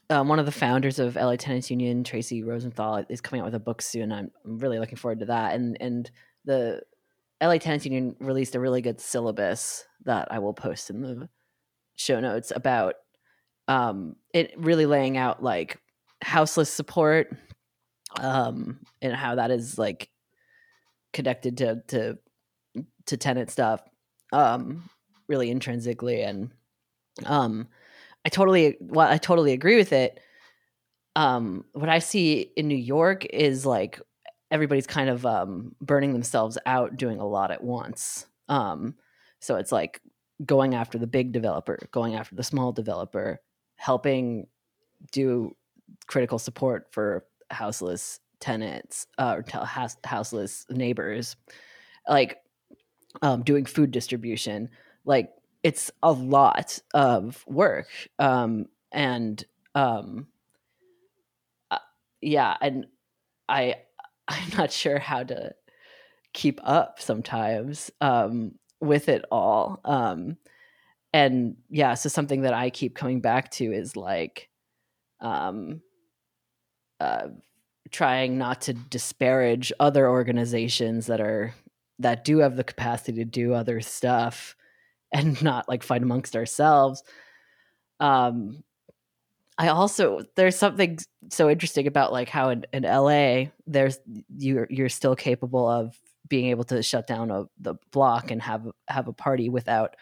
A: um, one of the founders of LA Tenants Union, Tracy Rosenthal, is coming out with a book soon. I'm, I'm really looking forward to that. And and the LA Tenants Union released a really good syllabus that I will post in the show notes about um, it really laying out like houseless support um, and how that is like connected to to to tenant stuff um, really intrinsically and um I totally well, I totally agree with it. Um, what I see in New York is like everybody's kind of um, burning themselves out doing a lot at once. Um, so it's like going after the big developer, going after the small developer, helping do critical support for houseless tenants uh, or house, houseless neighbors, like um, doing food distribution, like it's a lot of work um, and um, uh, yeah and i i'm not sure how to keep up sometimes um, with it all um, and yeah so something that i keep coming back to is like um, uh, trying not to disparage other organizations that are that do have the capacity to do other stuff and not like fight amongst ourselves. Um, I also there's something so interesting about like how in, in LA there's you're you're still capable of being able to shut down a, the block and have have a party without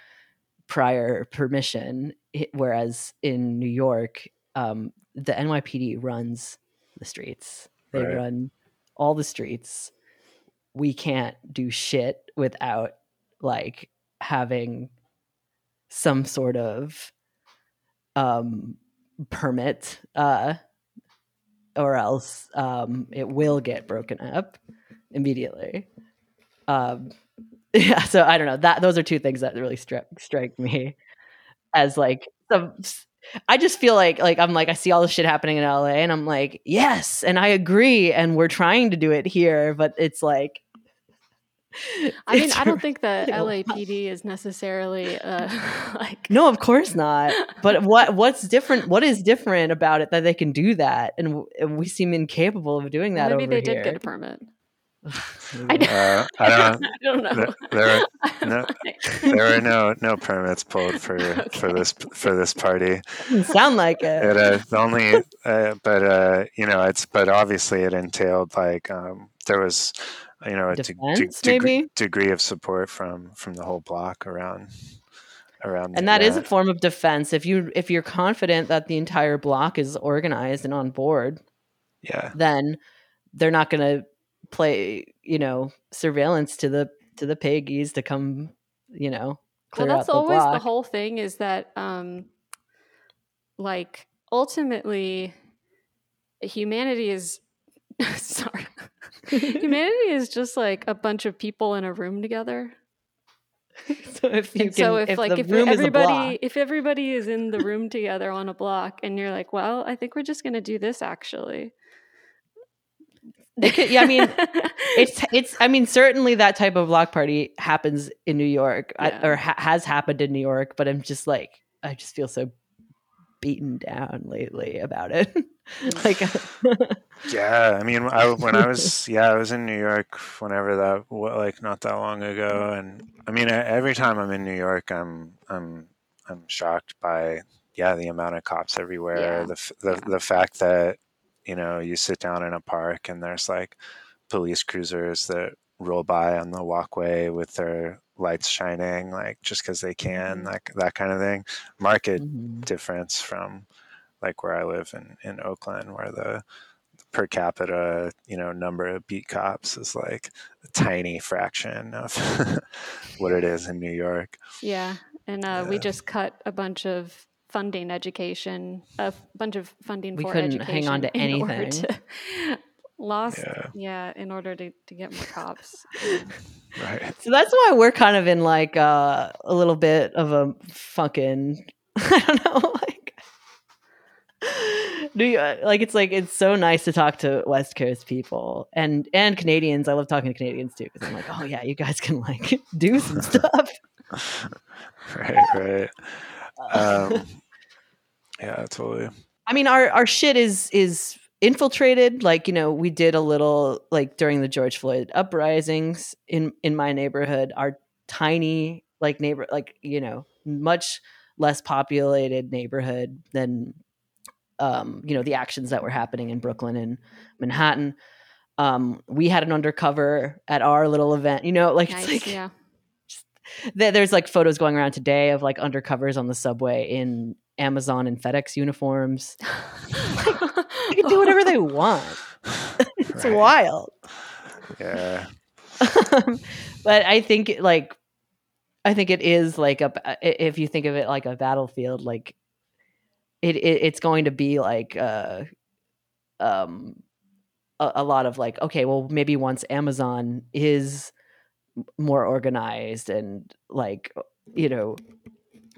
A: prior permission whereas in new york um, the nypd runs the streets they
C: Right.
A: run all the streets we can't do shit without like having some sort of um permit uh or else um it will get broken up immediately. Um yeah so i don't know that those are two things that really strike strike me as like some i just feel like like i'm like i see all this shit happening in la and i'm like yes and i agree and we're trying to do it here but it's like
B: I mean, I don't think the
A: you know,
B: LAPD is necessarily uh, like
A: No, of course not. But what what's different? What is different about it that they can do that, and, and we seem incapable of doing that?
B: maybe
A: over
B: they did get a permit.
A: Maybe
C: Uh, I don't.
B: I don't know.
C: There, there, no, there were no no permits pulled for for this for this party.
A: doesn't sound like it.
C: It uh, only, uh, but uh, you know, it's but obviously it entailed like um, there was, you know, a de- de- degree,
A: maybe?
C: degree of support from from the whole block around around.
A: and that is a form of defense. If you if you're confident that the entire block is organized and on board,
C: yeah,
A: then they're not going to play, you know, surveillance to the to the piggies to come, you know,
B: well that's
A: out the
B: always the whole thing is that um like ultimately humanity is sorry humanity is just like a bunch of people in a room together.
A: So if you
B: and so
A: can-
B: if, like if
A: room is a block-
B: everybody if everybody is in the room together on a block and you're like well i think we're just going to do this actually.
A: Could- yeah, I mean, it's it's i mean certainly that type of block party happens in new york. I- or ha- has happened in new york but i'm just like i just feel so beaten down lately about it like
C: yeah. I mean, I, when I was yeah, I was in New York whenever that like not that long ago, and I mean, every time I'm in New York, I'm I'm I'm shocked by yeah the amount of cops everywhere.
B: Yeah.
C: The the
B: Yeah.
C: the fact that you know you sit down in a park and there's like police cruisers that roll by on the walkway with their lights shining like just because they can
B: Mhm.
C: that that kind of thing market
A: Mhm.
C: difference from like where I live in, in Oakland, where the per capita, you know, number of beat cops is like a tiny fraction of what it is in New York.
B: Yeah, and uh, we just cut a bunch of funding education, a f- bunch of funding
A: We
B: for
A: couldn't
B: education.
A: hang on to
B: in order
A: anything.
B: to- lost,
C: Yeah.
B: yeah. in order to, to get more cops. Yeah.
C: Right.
A: so that's why we're kind of in like uh, a little bit of a fucking i don't know like do you uh, like it's like it's so nice to talk to west coast people and and canadians i love talking to canadians too because i'm like oh yeah you guys can like do some stuff
C: Right. Right. Um, yeah, totally.
A: I mean, our our shit is is infiltrated. Like you know, we did a little like during the George Floyd uprisings in in my neighborhood. Our tiny like neighbor, like you know, much less populated neighborhood than um, you know the actions that were happening in Brooklyn and Manhattan. Um, we had an undercover at our little event. You know, like
B: nice,
A: it's like
B: yeah.
A: there- there's like photos going around today of like undercovers on the subway in Amazon and FedEx uniforms. They can do whatever they want. It's
C: Right.
A: wild.
C: Yeah.
A: but I think like I think it is like a if you think of it like a battlefield like it, it it's going to be like uh um a, a lot of like okay well maybe once Amazon is more organized and like you know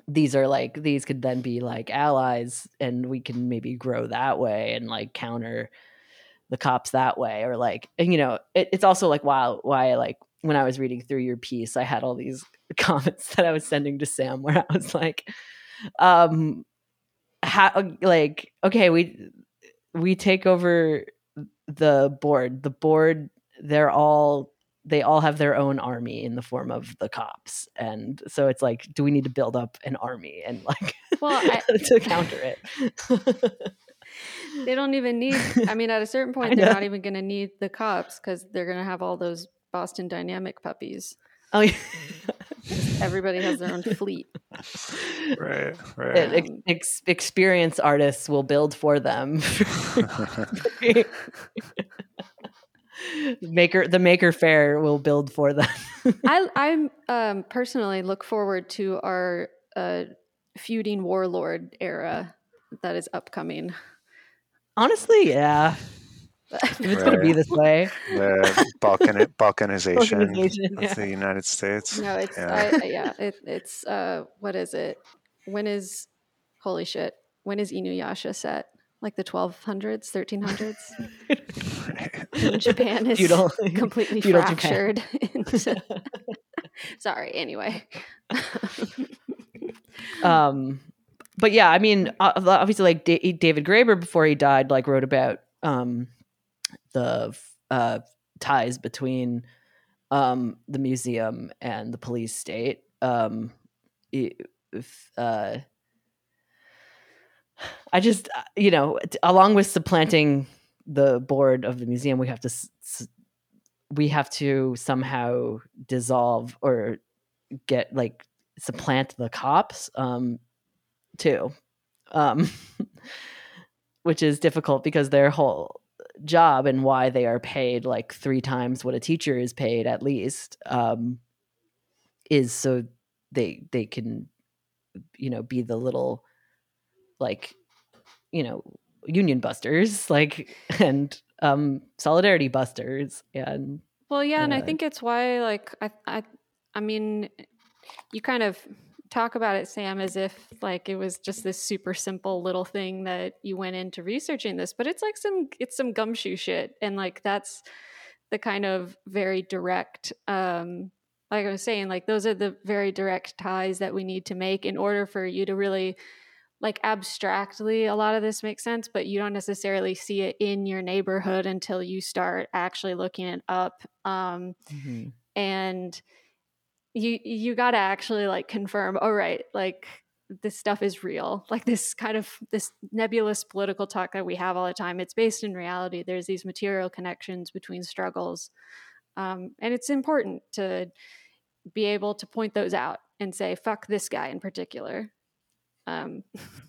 A: these are like these could then be like allies and we can maybe grow that way and like counter the cops that way or like you know it, it's also like wow why like when i was reading through your piece i had all these comments that i was sending to sam where i was like um how like okay we we take over the board. The board they're all they all have their own army in the form of the cops and so it's like do we need to build up an army and like
B: Well, I-
A: to counter it
B: they don't even need. I mean, at a certain point, they're not even going to need the cops because they're going to have all those Boston Dynamic puppies.
A: oh yeah.
B: Everybody has their own fleet.
C: right, right.
A: Um, ex- experience artists will build for them. maker the Maker Faire will build for them.
B: I I um, personally look forward to our uh, feuding warlord era that is upcoming.
A: Honestly, yeah. if it's going to be this way,
C: the Balkan balkanization,
A: Balkanization,
C: of
A: yeah.
C: the United States.
B: No, it's
C: Yeah.
B: I, I- yeah, it, it's uh, what is it? When is holy shit? When is Inuyasha set? Like the 1200s, 1300s? Japan is
A: Feudal-
B: completely
A: feudal
B: fractured. into- Sorry. Anyway,
A: um but yeah i mean obviously like Da- david graeber before he died like wrote about um the uh ties between um the museum and the police state um if, uh i just uh, you know along with supplanting the board of the museum we have to we have to somehow dissolve or get like supplant the cops um too um which is difficult because their whole job and why they are paid like three times what a teacher is paid at least um is so they they can you know be the little like you know union busters like and um solidarity busters and
B: well, yeah, and I
A: Uh,
B: think it's why, like, I, I, I mean, you kind of talk about it, Sam, as if like it was just this super simple little thing that you went into researching this, but it's like some, it's some gumshoe shit, and like that's the kind of very direct um like i was saying like those are the very direct ties that we need to make in order for you to really like abstractly a lot of this makes sense but you don't necessarily see it in your neighborhood until you start actually looking it up um and you you got to actually like confirm all right like this stuff is real. Like this kind of this nebulous political talk that we have all the time it's based in reality. There's these material connections between struggles um, and it's important to be able to point those out and say fuck this guy in particular um,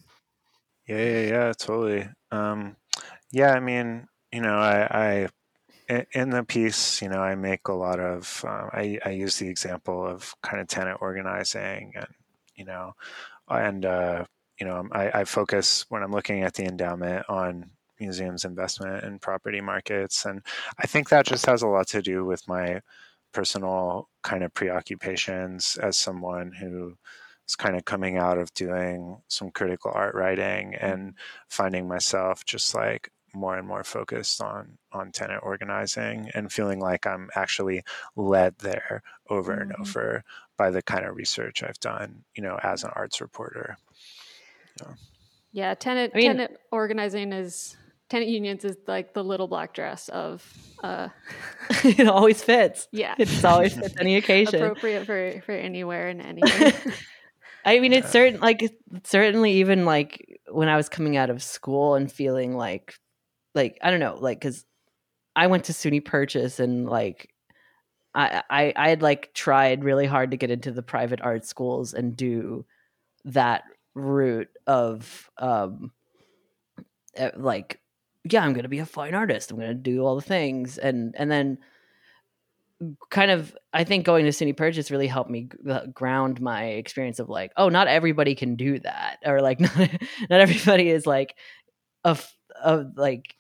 C: Yeah, yeah, yeah, totally. Um, yeah, I mean, you know, I, I in the piece, you know, I make a lot of, um, I, I use the example of kind of tenant organizing and, you know, and, uh, you know, I, I focus when I'm looking at the endowment on museums investment and property markets. And I think that just has a lot to do with my personal kind of preoccupations as someone who is kind of coming out of doing some critical art writing and finding myself just like more and more focused on on tenant organizing and feeling like I'm actually led there over and
B: Mhm.
C: over by the kind of research I've done, you know, as an arts reporter.
B: yeah. Tenant
A: I mean-
B: tenant organizing is tenant unions is like the little black dress of uh,
A: it always fits.
B: Yeah.
A: It's always fits any occasion.
B: Appropriate for for anywhere and anywhere
A: I mean, it's certain like certainly even like when I was coming out of school and feeling like, like I don't know, like because I went to SUNY Purchase and like I I I had like tried really hard to get into the private art schools and do that route of um eh, like yeah I'm gonna be a fine artist. I'm gonna do all the things. And and then kind of I think going to SUNY Purchase really helped me uh, ground my experience of like, oh, not everybody can do that, or like not, not everybody is like a, a like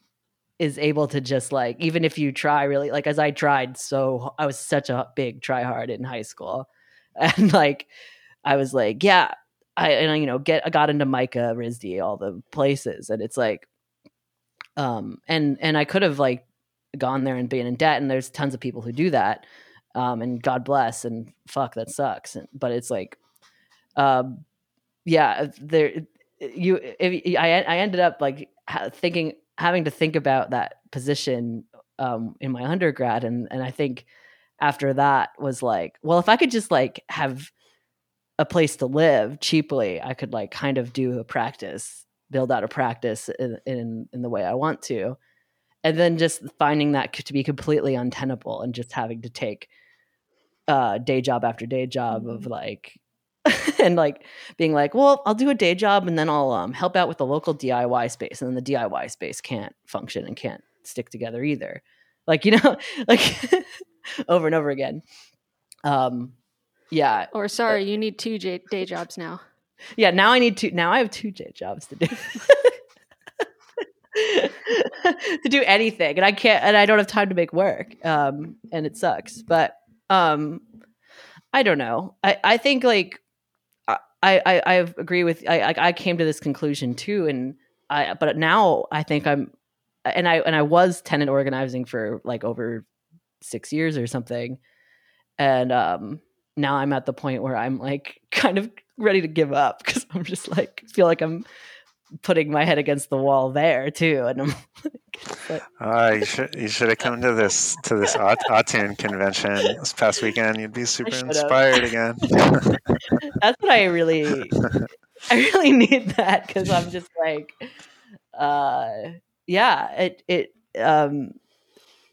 A: is able to just like even if you try really like as I tried so I was such a big try hard in high school, and like I was like, yeah, I and I, you know get I got into MICA RISD all the places, and it's like, um, and and I could have like gone there and been in debt and there's tons of people who do that um and god bless and fuck that sucks and, but it's like um yeah there you if, I, I ended up like thinking having to think about that position um in my undergrad and and i think after that was like well if i could just like have a place to live cheaply i could like kind of do a practice build out a practice in in, in the way i want to and then just finding that to be completely untenable and just having to take uh, day job after day job
B: Mm-hmm.
A: of like and like being like, well, I'll do a day job and then I'll um, help out with the local DIY space, and then the DIY space can't function and can't stick together either. Like you know, like over and over again. Um, yeah,
B: Or sorry, you need two j- day jobs now.
A: yeah. Now I need two Now I have two day jobs to do. to do anything and i can't and i don't have time to make work um and it sucks but um i don't know. I i think like i i i agree with i i I came to this conclusion too and i but now i think i'm and i and i was tenant organizing for like over six years or something and um now i'm at the point where i'm like kind of ready to give up because i'm just like feel like i'm putting my head against the wall there too and i'm like,
C: Uh, you should you should have come to this to this Aut- convention this past weekend. You'd be super inspired again.
A: that's what i really i really need that because i'm just like uh yeah it it um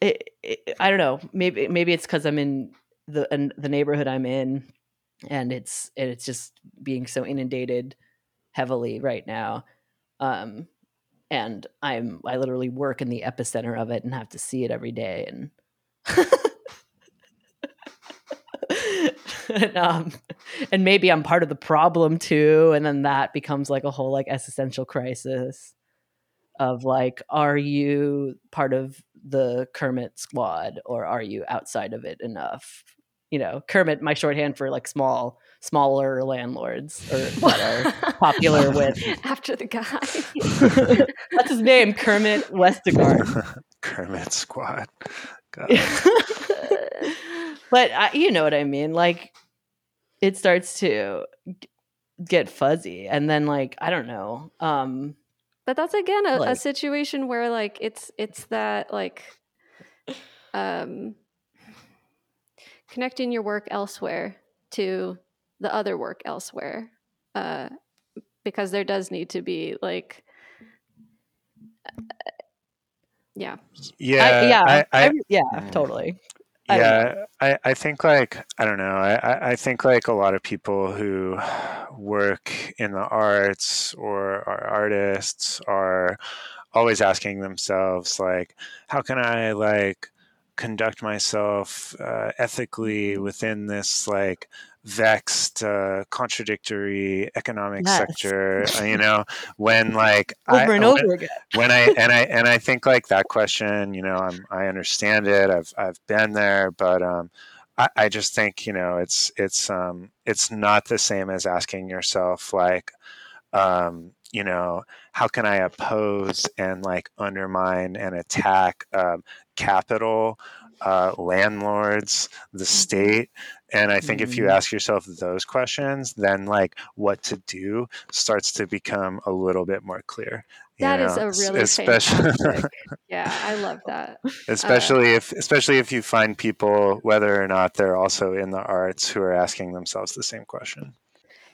A: it, it i don't know maybe maybe it's because i'm in the in the neighborhood i'm in and it's and it's just being so inundated heavily right now um and i'm i literally work in the epicenter of it and have to see it every day and and, um, and maybe I'm part of the problem too, and then that becomes like a whole like existential crisis of like, are you part of the Kermit squad or are you outside of it enough? You know, Kermit, my shorthand for like small, smaller landlords or that are popular with.
B: After the guy.
A: That's his name, Kermit Westergaard.
C: Kermit Squad.
A: But I, you know what I mean. Like, it starts to get fuzzy, and then like I don't know. Um,
B: but that's again a, a situation where like it's it's that like um connecting your work elsewhere to the other work elsewhere uh because there does need to be like yeah
C: Yeah,
A: I, yeah,
C: I, I,
A: I- yeah,
C: Mm.
A: totally. I don't
C: yeah, I, I think like I don't know. I, I- I think like a lot of people who work in the arts or are artists are always asking themselves like, how can I like conduct myself uh, ethically within this like vexed, uh, contradictory economic
A: Yes.
C: sector? uh, You know, when like I-
A: Over and
C: when-
A: over again.
C: when I and I and I think like that question, you know, I'm I understand it. I've I've been there, but um, I, I just think you know it's it's um it's not the same as asking yourself like, um, you know, how can I oppose and like undermine and attack um, capital, uh, landlords, the state. And I think if you
A: Mhm.
C: ask yourself those questions, then like what to do starts to become a little bit more clear.
B: That is
C: know,
B: a really
C: especially
B: yeah i love that
C: especially if especially if you find people whether or not they're also in the arts who are asking themselves the same question.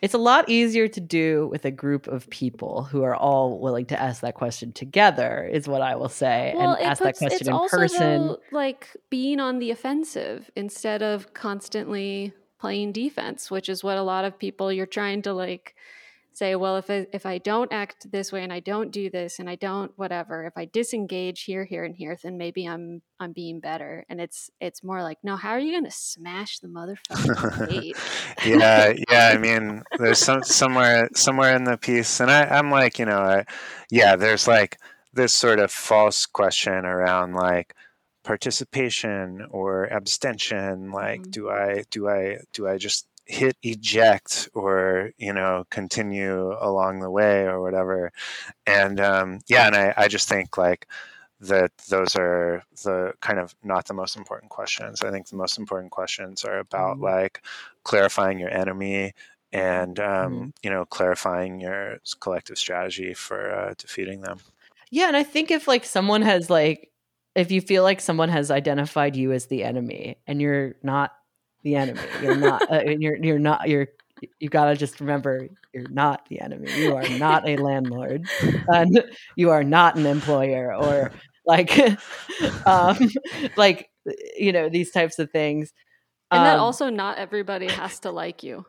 A: It's a lot easier to do with a group of people who are all willing to ask that question together, is what I will say,
B: well
A: and ask that question in person.
B: though, like being on the offensive instead of constantly playing defense which is what a lot of people you're trying to like say well if I, if I don't act this way and I don't do this and I don't whatever if I disengage here here and here then maybe I'm I'm being better and it's it's more like no how are you going to smash the motherfucker?
C: yeah, yeah. I mean, there's some somewhere somewhere in the piece, and I, I'm like, you know, I, yeah. There's like this sort of false question around like participation or abstention. Like,
B: Mhm.
C: do I do I do I just hit eject or you know continue along the way or whatever? And um, yeah, and I, I just think like that those are the kind of not the most important questions. I think the most important questions are about
A: Mhm.
C: like clarifying your enemy and um,
A: Mhm.
C: you know clarifying your collective strategy for uh, defeating them.
A: Yeah, and I think if like someone has like if you feel like someone has identified you as the enemy and you're not the enemy, you're not uh, you're you're not you're you got to just remember you're not the enemy. You are not a landlord and you are not an employer or like um like you know these types of things
B: And
A: Um,
B: also, not everybody has to like you.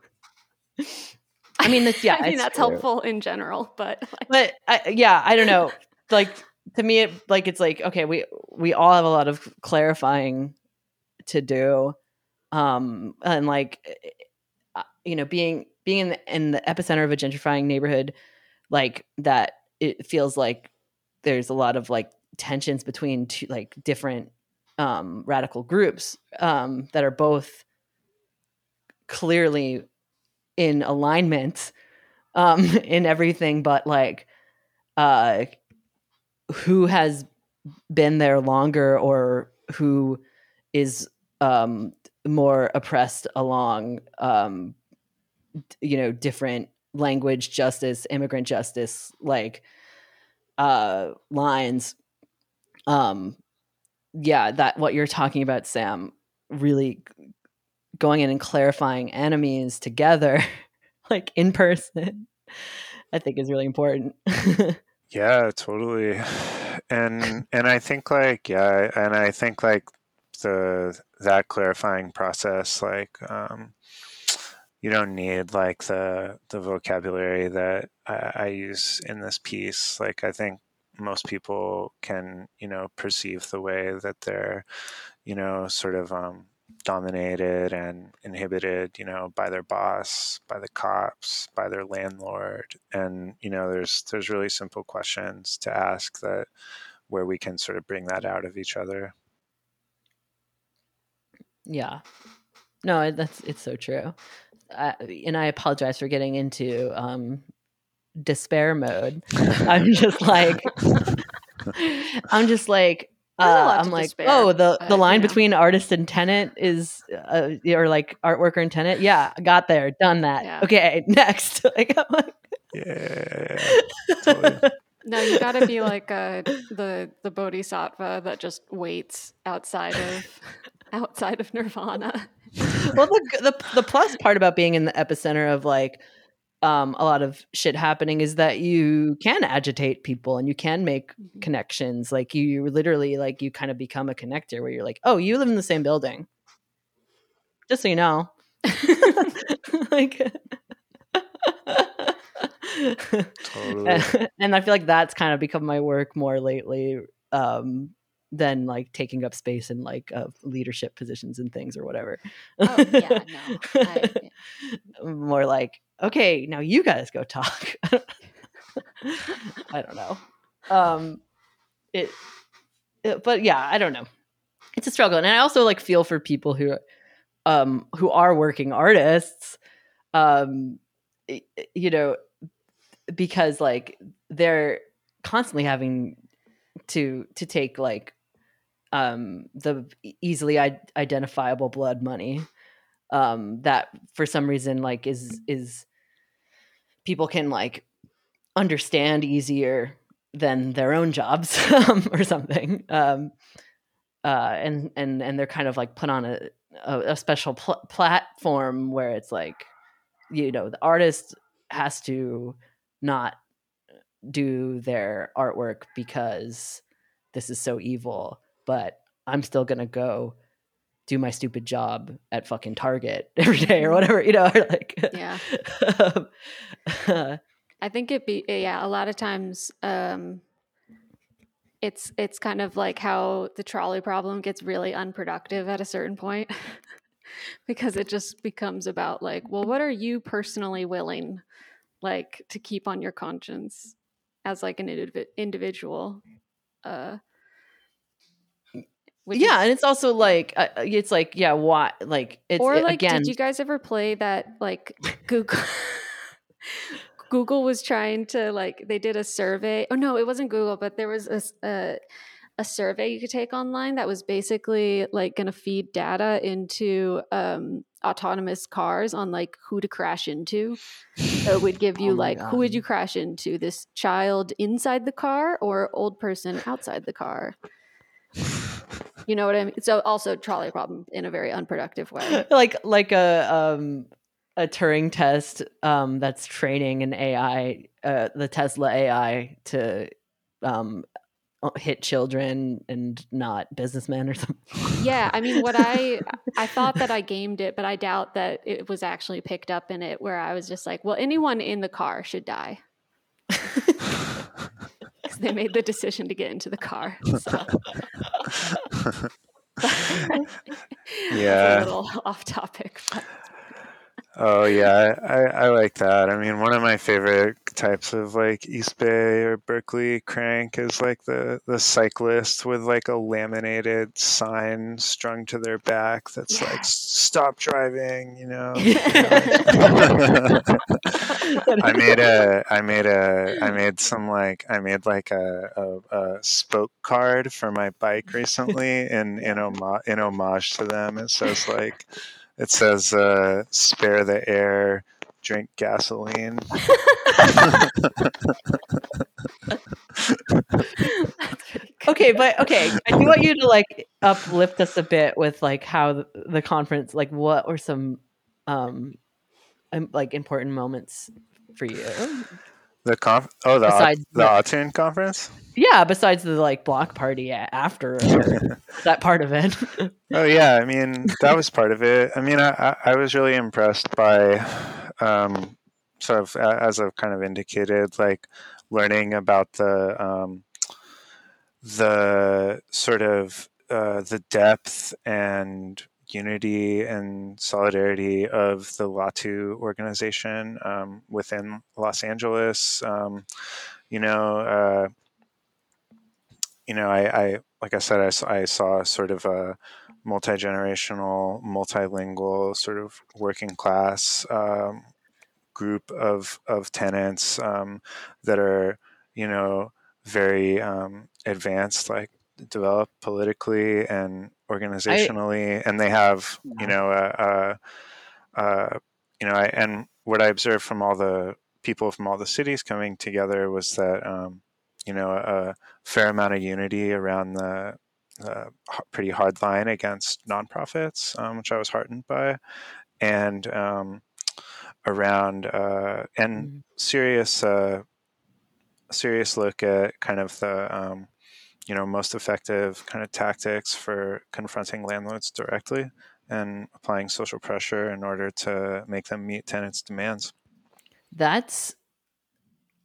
A: I mean, that's, yeah,
B: I mean that's
A: true.
B: helpful in general, but like,
A: but I, yeah, I don't know. Like to me, it like it's like okay, we we all have a lot of clarifying to do, um, and like uh, you know, being being in the, in the epicenter of a gentrifying neighborhood, like that, it feels like there's a lot of like tensions between two like different um, radical groups um, that are both clearly in alignment um, in everything, but like uh, who has been there longer or who is um, more oppressed along um, you know different language justice immigrant justice like uh lines um yeah that what you're talking about sam really going in and clarifying enemies together like in person i think is really important
C: Yeah, totally. And and I think like yeah, and I think like the that clarifying process like um you don't need like the the vocabulary that I, I use in this piece. Like I think most people can, you know, perceive the way that they're, you know, sort of um dominated and inhibited, you know, by their boss, by the cops, by their landlord. And, you know, there's there's really simple questions to ask that where we can sort of bring that out of each other.
A: Yeah no that's it's so true I, and i apologize for getting into um despair mode i'm just like i'm just like uh, i'm like
B: despair,
A: oh the the
B: you
A: line
B: know.
A: between artist and tenant is uh, or like art worker and tenant yeah got there done that
B: Yeah.
A: okay next like, I'm like
C: Yeah. totally.
B: no, you got to be like uh, the the bodhisattva that just waits outside of outside of nirvana.
A: well the, the the plus part about being in the epicenter of like um a lot of shit happening is that you can agitate people and you can make
B: Mhm.
A: connections like you, you literally like you kind of become a connector where you're like oh you live in the same building just so you know like
C: Totally.
A: and i feel like that's kind of become my work more lately um than like taking up space in like uh, leadership positions and things or whatever.
B: Oh yeah, no. I,
A: more like okay now you guys go talk. I don't know. Um it, it- but yeah i don't know. It's a struggle and i also like feel for people who um who are working artists um you know because like they're constantly having to to take like um the easily I- identifiable blood money um that for some reason like is is people can like understand easier than their own jobs um, or something um uh and and and they're kind of like put on a a, a special pl- platform where it's like you know the artist has to not do their artwork because this is so evil but i'm still gonna go do my stupid job at fucking target every day or whatever you know like
B: Yeah.
A: um, uh,
B: I think it be yeah, a lot of times um it's it's kind of like how the trolley problem gets really unproductive at a certain point because it just becomes about like, well, what are you personally willing like to keep on your conscience as like an indiv- individual uh
A: yeah and it's also like uh, it's like yeah why like it's
B: or like
A: again
B: did you guys ever play that like google google was trying to like they did a survey oh no it wasn't google but there was a a survey you could take online that was basically like going to feed data into um, autonomous cars on like who to crash into. So it would give you
A: Oh
B: like who would you crash into this child inside the car or old person outside the car you know what i mean so also trolley problem in a very unproductive way
A: like like a um a Turing test um that's training an AI uh the Tesla AI to um hit children and not businessmen or something.
B: Yeah, I mean, what I I thought that I gamed it, but I doubt that it was actually picked up in it. Where I was just like, well, anyone in the car should die. They made the decision to get into the car. So.
C: yeah.
B: a little off topic. But.
C: Oh yeah, I, I like that. I mean, one of my favorite types of like East Bay or Berkeley crank is like the the cyclist with like a laminated sign strung to their back that's like "Stop driving," you know. I made a I made a I made some like I made like a, a, a spoke card for my bike recently in in homage in homage to them. It says like it says uh, spare the air, drink gasoline.
A: okay, but okay, I do want you to like uplift us a bit with like how the, the conference, like what were some um like important moments for you?
C: The conf oh the besides the, the ATUN conference.
A: Yeah, besides the like block party after that part of it.
C: oh yeah, I mean that was part of it. I mean, I I was really impressed by, um, sort of as I've kind of indicated, like learning about the um, the sort of uh, the depth and unity and solidarity of the LATU organization um, within Los Angeles. Um, you know, uh, you know, I, I, like I said, I, I saw sort of a multi generational, multilingual, sort of working class um, group of of tenants um, that are, you know, very um, advanced, like developed politically and organizationally, I, and they have you know uh, uh, uh, you know I, and what I observed from all the people from all the cities coming together was that um, you know a fair amount of unity around the pretty hard line against nonprofits, um, which I was heartened by, and um, around uh, and mm-hmm. serious uh, serious look at kind of the um, you know most effective kind of tactics for confronting landlords directly and applying social pressure in order to make them meet tenants' demands.
A: That's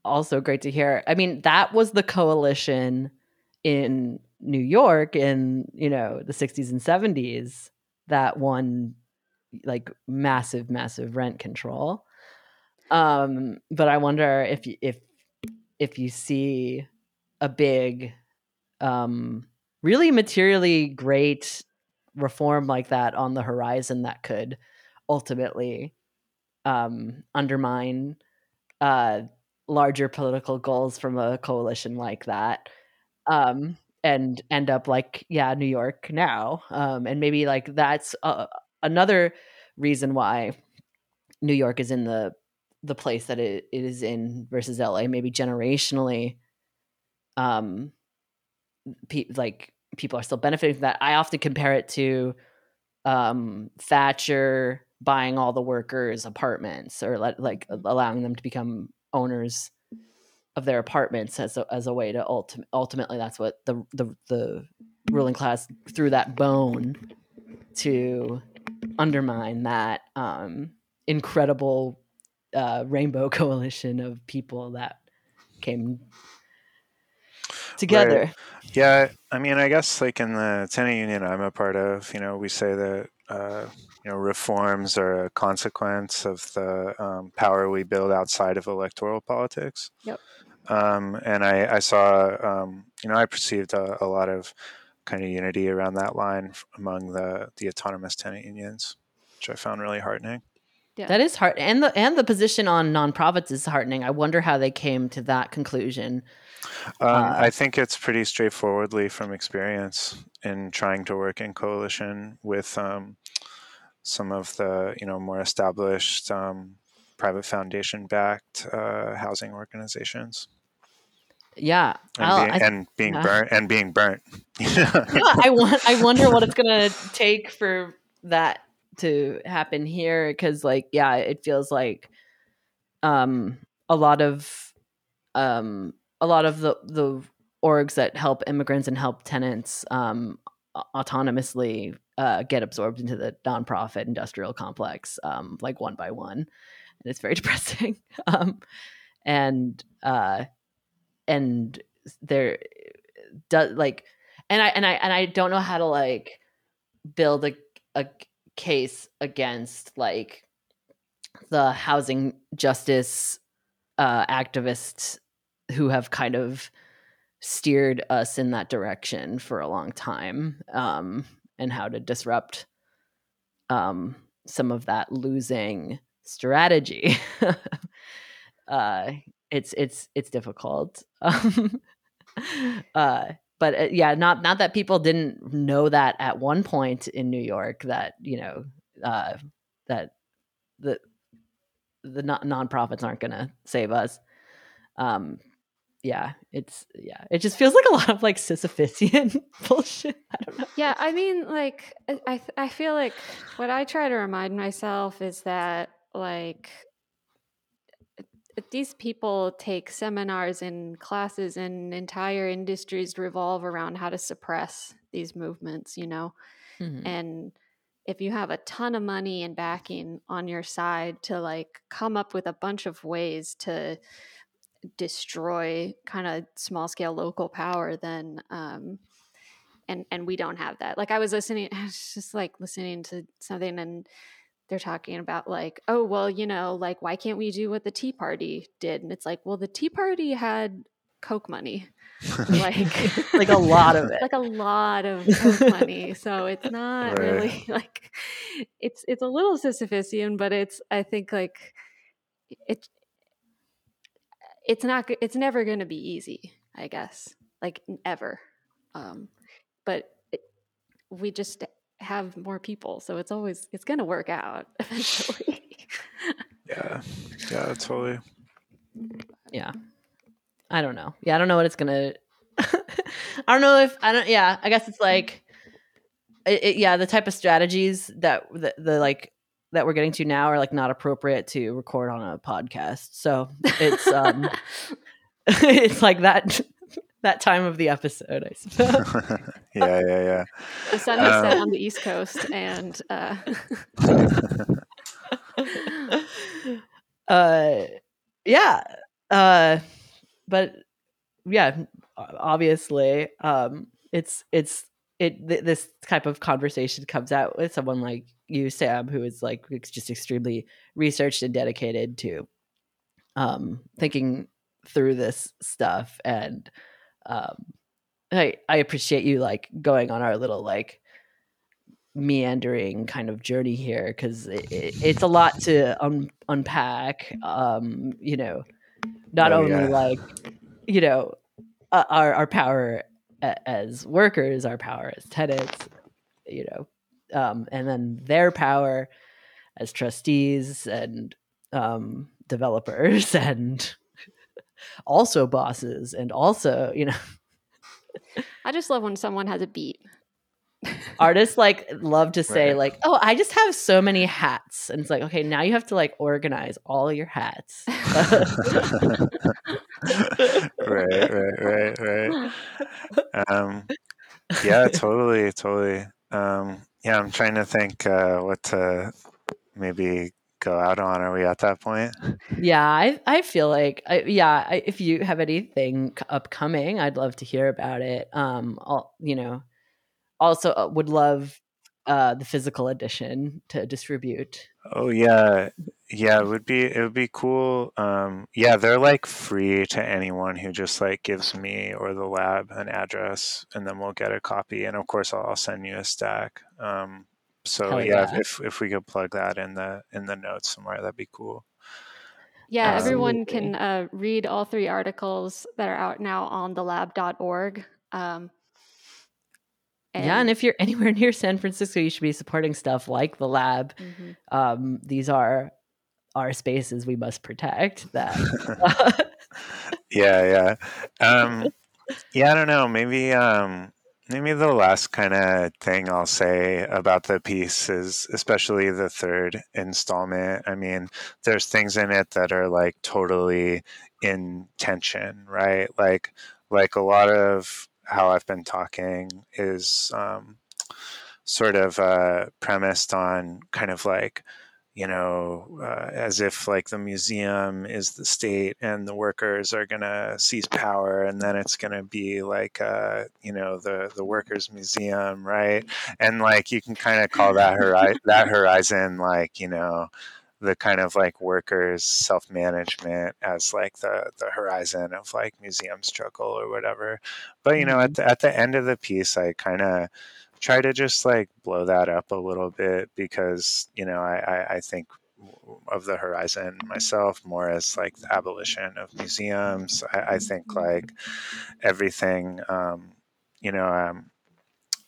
A: also great to hear. I mean, that was the coalition in New York in, you know, the 60s and 70s that won like massive massive rent control. Um but I wonder if if if you see a big um, really materially great reform like that on the horizon that could ultimately um, undermine uh, larger political goals from a coalition like that um, and end up like yeah new york now. Um, and maybe like that's uh, another reason why new york is in the the place that it, it is in versus la maybe generationally um pe- like people are still benefiting from that. I often compare it to um, Thatcher buying all the workers apartments or let, like allowing them to become owners of their apartments as a, as a way to ulti- ultimately that's what the, the the ruling class threw that bone to undermine that um, incredible uh, rainbow coalition of people that came together. Right.
C: Yeah, I mean, I guess like in the tenant union I'm a part of, you know, we say that uh, you know reforms are a consequence of the um, power we build outside of electoral politics.
B: Yep.
C: Um, and I, I saw, um, you know, I perceived a, a, lot of kind of unity around that line among the the autonomous tenant unions, which I found really heartening.
A: Yeah. That is hard, and the and the position on nonprofits is heartening. I wonder how they came to that conclusion.
C: Um, uh, I think it's pretty straightforwardly from experience in trying to work in coalition with um, some of the you know more established um, private foundation backed uh, housing organizations.
A: Yeah,
C: and being, and being yeah. burnt and being burnt.
A: I want. I wonder what it's gonna take for that to happen here because, like, yeah, it feels like um, a lot of um, a lot of the the orgs that help immigrants and help tenants um, autonomously uh, get absorbed into the nonprofit industrial complex, um, like one by one, and it's very depressing. um, and uh, and there does like, and I and I and I don't know how to like build a a case against like the housing justice uh, activists who have kind of steered us in that direction for a long time um, and how to disrupt um, some of that losing strategy. uh, it's it's it's difficult. Um, uh, but uh, yeah, not not that people didn't know that at one point in New York that you know uh, that the the non- nonprofits aren't going to save us. Um, yeah, it's yeah, it just feels like a lot of like Sisyphusian bullshit. I don't know.
B: Yeah, I mean, like I I feel like what I try to remind myself is that like these people take seminars and classes and entire industries revolve around how to suppress these movements, you know? Mm-hmm. And if you have a ton of money and backing on your side to like come up with a bunch of ways to destroy kind of small scale local power, then um, and and we don't have that. Like I was listening, I was just like listening to something and they're talking about like, oh well, you know, like why can't we do what the Tea Party did? And it's like, well, the Tea Party had Koch money
A: like like a lot of it
B: like a lot of money so it's not right. really like it's it's a little sisyphusian but it's i think like it it's not it's never going to be easy i guess like ever um but it, we just have more people so it's always it's going to work out eventually
C: yeah yeah totally
A: yeah I don't know. Yeah, I don't know what it's gonna. I don't know if I don't. Yeah, I guess it's like, it, it, yeah, the type of strategies that the, the like that we're getting to now are like not appropriate to record on a podcast. So it's um, it's like that that time of the episode, I suppose.
C: yeah, yeah, yeah.
B: The sun has um, set on the East Coast, and uh,
A: uh, yeah, uh but yeah, obviously, um, it's it's it th- this type of conversation comes out with someone like you, Sam, who is like just extremely researched and dedicated to um, thinking through this stuff, and um, I I appreciate you like going on our little like meandering kind of journey here because it, it, it's a lot to un- unpack. Um, you know not oh, only yeah. like you know uh, our our power as workers, our power as tenants, you know, um, and then their power as trustees and um, developers and also bosses and also you know.
B: I just love when someone has a beat.
A: Artists like love to say right. like oh i just have so many hats. And it's like okay now you have to like organize all your hats.
C: Right right right right. Um yeah totally totally. Um yeah i'm trying to think uh what to maybe go out on. Are we at that point?
A: Yeah i i feel like I, yeah I, if you have anything upcoming i'd love to hear about it. Um I'll, you know also uh, would love uh, the physical edition to distribute.
C: Oh yeah, yeah. It would be it would be cool. Um, yeah, they're like free to anyone who just like gives me or the lab an address, and then we'll get a copy. And of course, I'll, I'll send you a stack. Um, so yeah, yeah, if if we could plug that in the in the notes somewhere, that'd be cool.
B: Yeah, um, everyone can uh, read all three articles that are out now on thelab.org. Um,
A: and yeah, and if you're anywhere near San Francisco, you should be supporting stuff like the lab. Mm-hmm. Um, these are our spaces we must protect. That.
C: yeah, yeah, um, yeah. I don't know. Maybe, um, maybe the last kind of thing I'll say about the piece is, especially the third installment. I mean, there's things in it that are like totally in tension, right? Like like a lot of how I've been talking is um, sort of uh, premised on kind of like you know, uh, as if like the museum is the state and the workers are going to seize power and then it's going to be like, uh, you know, the, the workers museum, right? And like you can kind of call that, hori- that horizon like, you know, the kind of like workers self management as like the the horizon of like museum struggle or whatever. But you know, at mm-hmm. the, at the end of the piece, I kind of try to just like blow that up a little bit because you know I, I, I think of the horizon myself more as like the abolition of museums. I, I think mm-hmm. like everything, um, you know, um,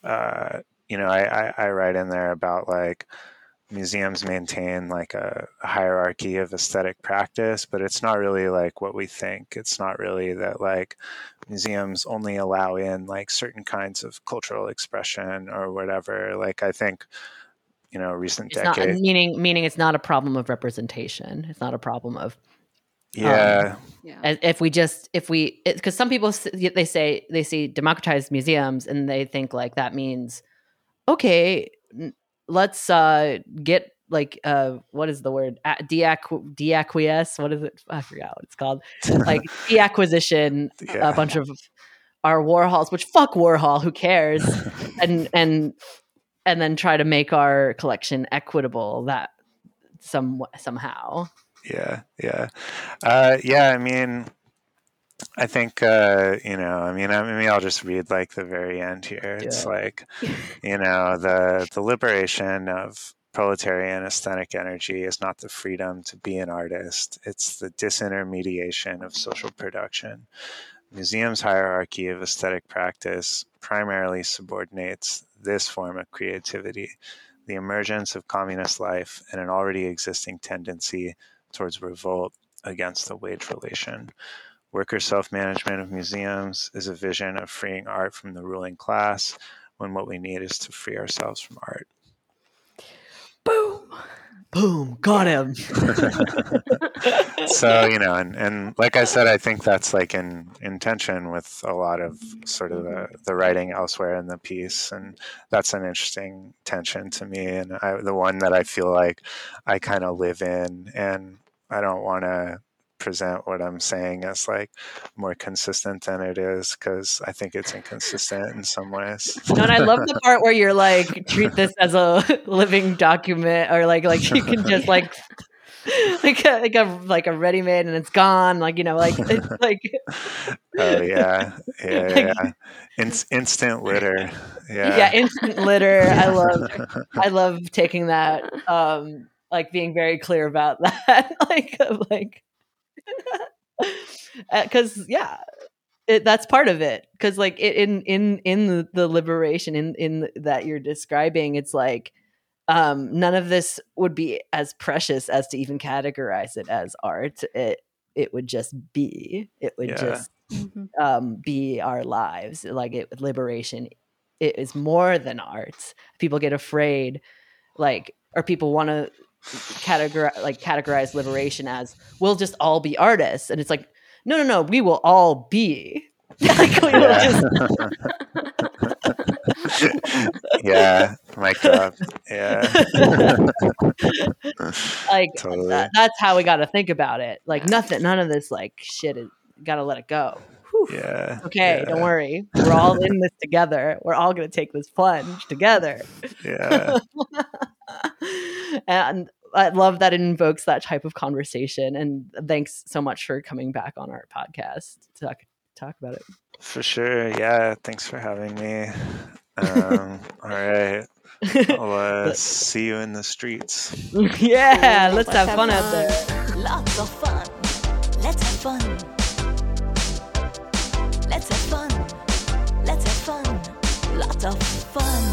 C: uh, you know, I, I, I write in there about like museums maintain like a, hierarchy of aesthetic practice, but it's not really like what we think. It's not really that like museums only allow in like certain kinds of cultural expression or whatever. Like I think, you know, recent
A: it's
C: decade
A: not, meaning meaning it's not a problem of representation. It's not a problem of
C: yeah. Um,
A: yeah. If we just if we because some people they say they see democratized museums and they think like that means okay let's uh get like uh what is the word? Deacqu- deacquiesce? What is it? I forgot what it's called. Like deacquisition yeah. a bunch of our warhols which fuck warhol who cares? And and and then try to make our collection equitable that some somehow.
C: Yeah yeah. Uh yeah i mean I think uh, you know. I mean, I mean, I'll just read like the very end here. It's yeah. like, you know, the the liberation of proletarian aesthetic energy is not the freedom to be an artist. It's the disintermediation of social production. Museum's hierarchy of aesthetic practice primarily subordinates this form of creativity, the emergence of communist life, and an already existing tendency towards revolt against the wage relation. Worker self management of museums is a vision of freeing art from the ruling class when what we need is to free ourselves from art.
A: Boom. Boom. Got him.
C: so, you know, and, and like I said, I think that's like in intention with a lot of sort of the, the writing elsewhere in the piece. And that's an interesting tension to me. And I, the one that I feel like I kind of live in. And I don't want to present what I'm saying as like more consistent than it is because I think it's inconsistent in some ways.
A: No, and I love the part where you're like treat this as a living document or like like you can just like like a, like a like a ready made and it's gone like you know like it's like
C: oh yeah. Yeah like, yeah. In- instant litter. Yeah
A: yeah. instant litter. I love I love taking that um like being very clear about that like like because uh, yeah it, that's part of it because like it, in in in the, the liberation in in that you're describing it's like um none of this would be as precious as to even categorize it as art it it would just be it would yeah. just mm-hmm. um be our lives like it liberation it is more than art people get afraid like or people want to categorize like categorize liberation as we'll just all be artists. And it's like no no no we will all be. Like we
C: yeah. yeah mic drop yeah.
A: Like totally. that, that's how we got to think about it. Like nothing none of this like shit is gotta let it go
C: Whew. yeah
A: okay
C: yeah.
A: don't worry we're all in this together we're all gonna take this plunge together
C: yeah
A: and I love that it invokes that type of conversation. And thanks so much for coming back on our podcast to talk talk about it.
C: For sure. Yeah. Thanks for having me. Um, all right. I'll uh, see you in the streets.
A: Yeah, let's, let's have, have fun, fun out there.
D: Lots of fun. Let's have fun. 早饭。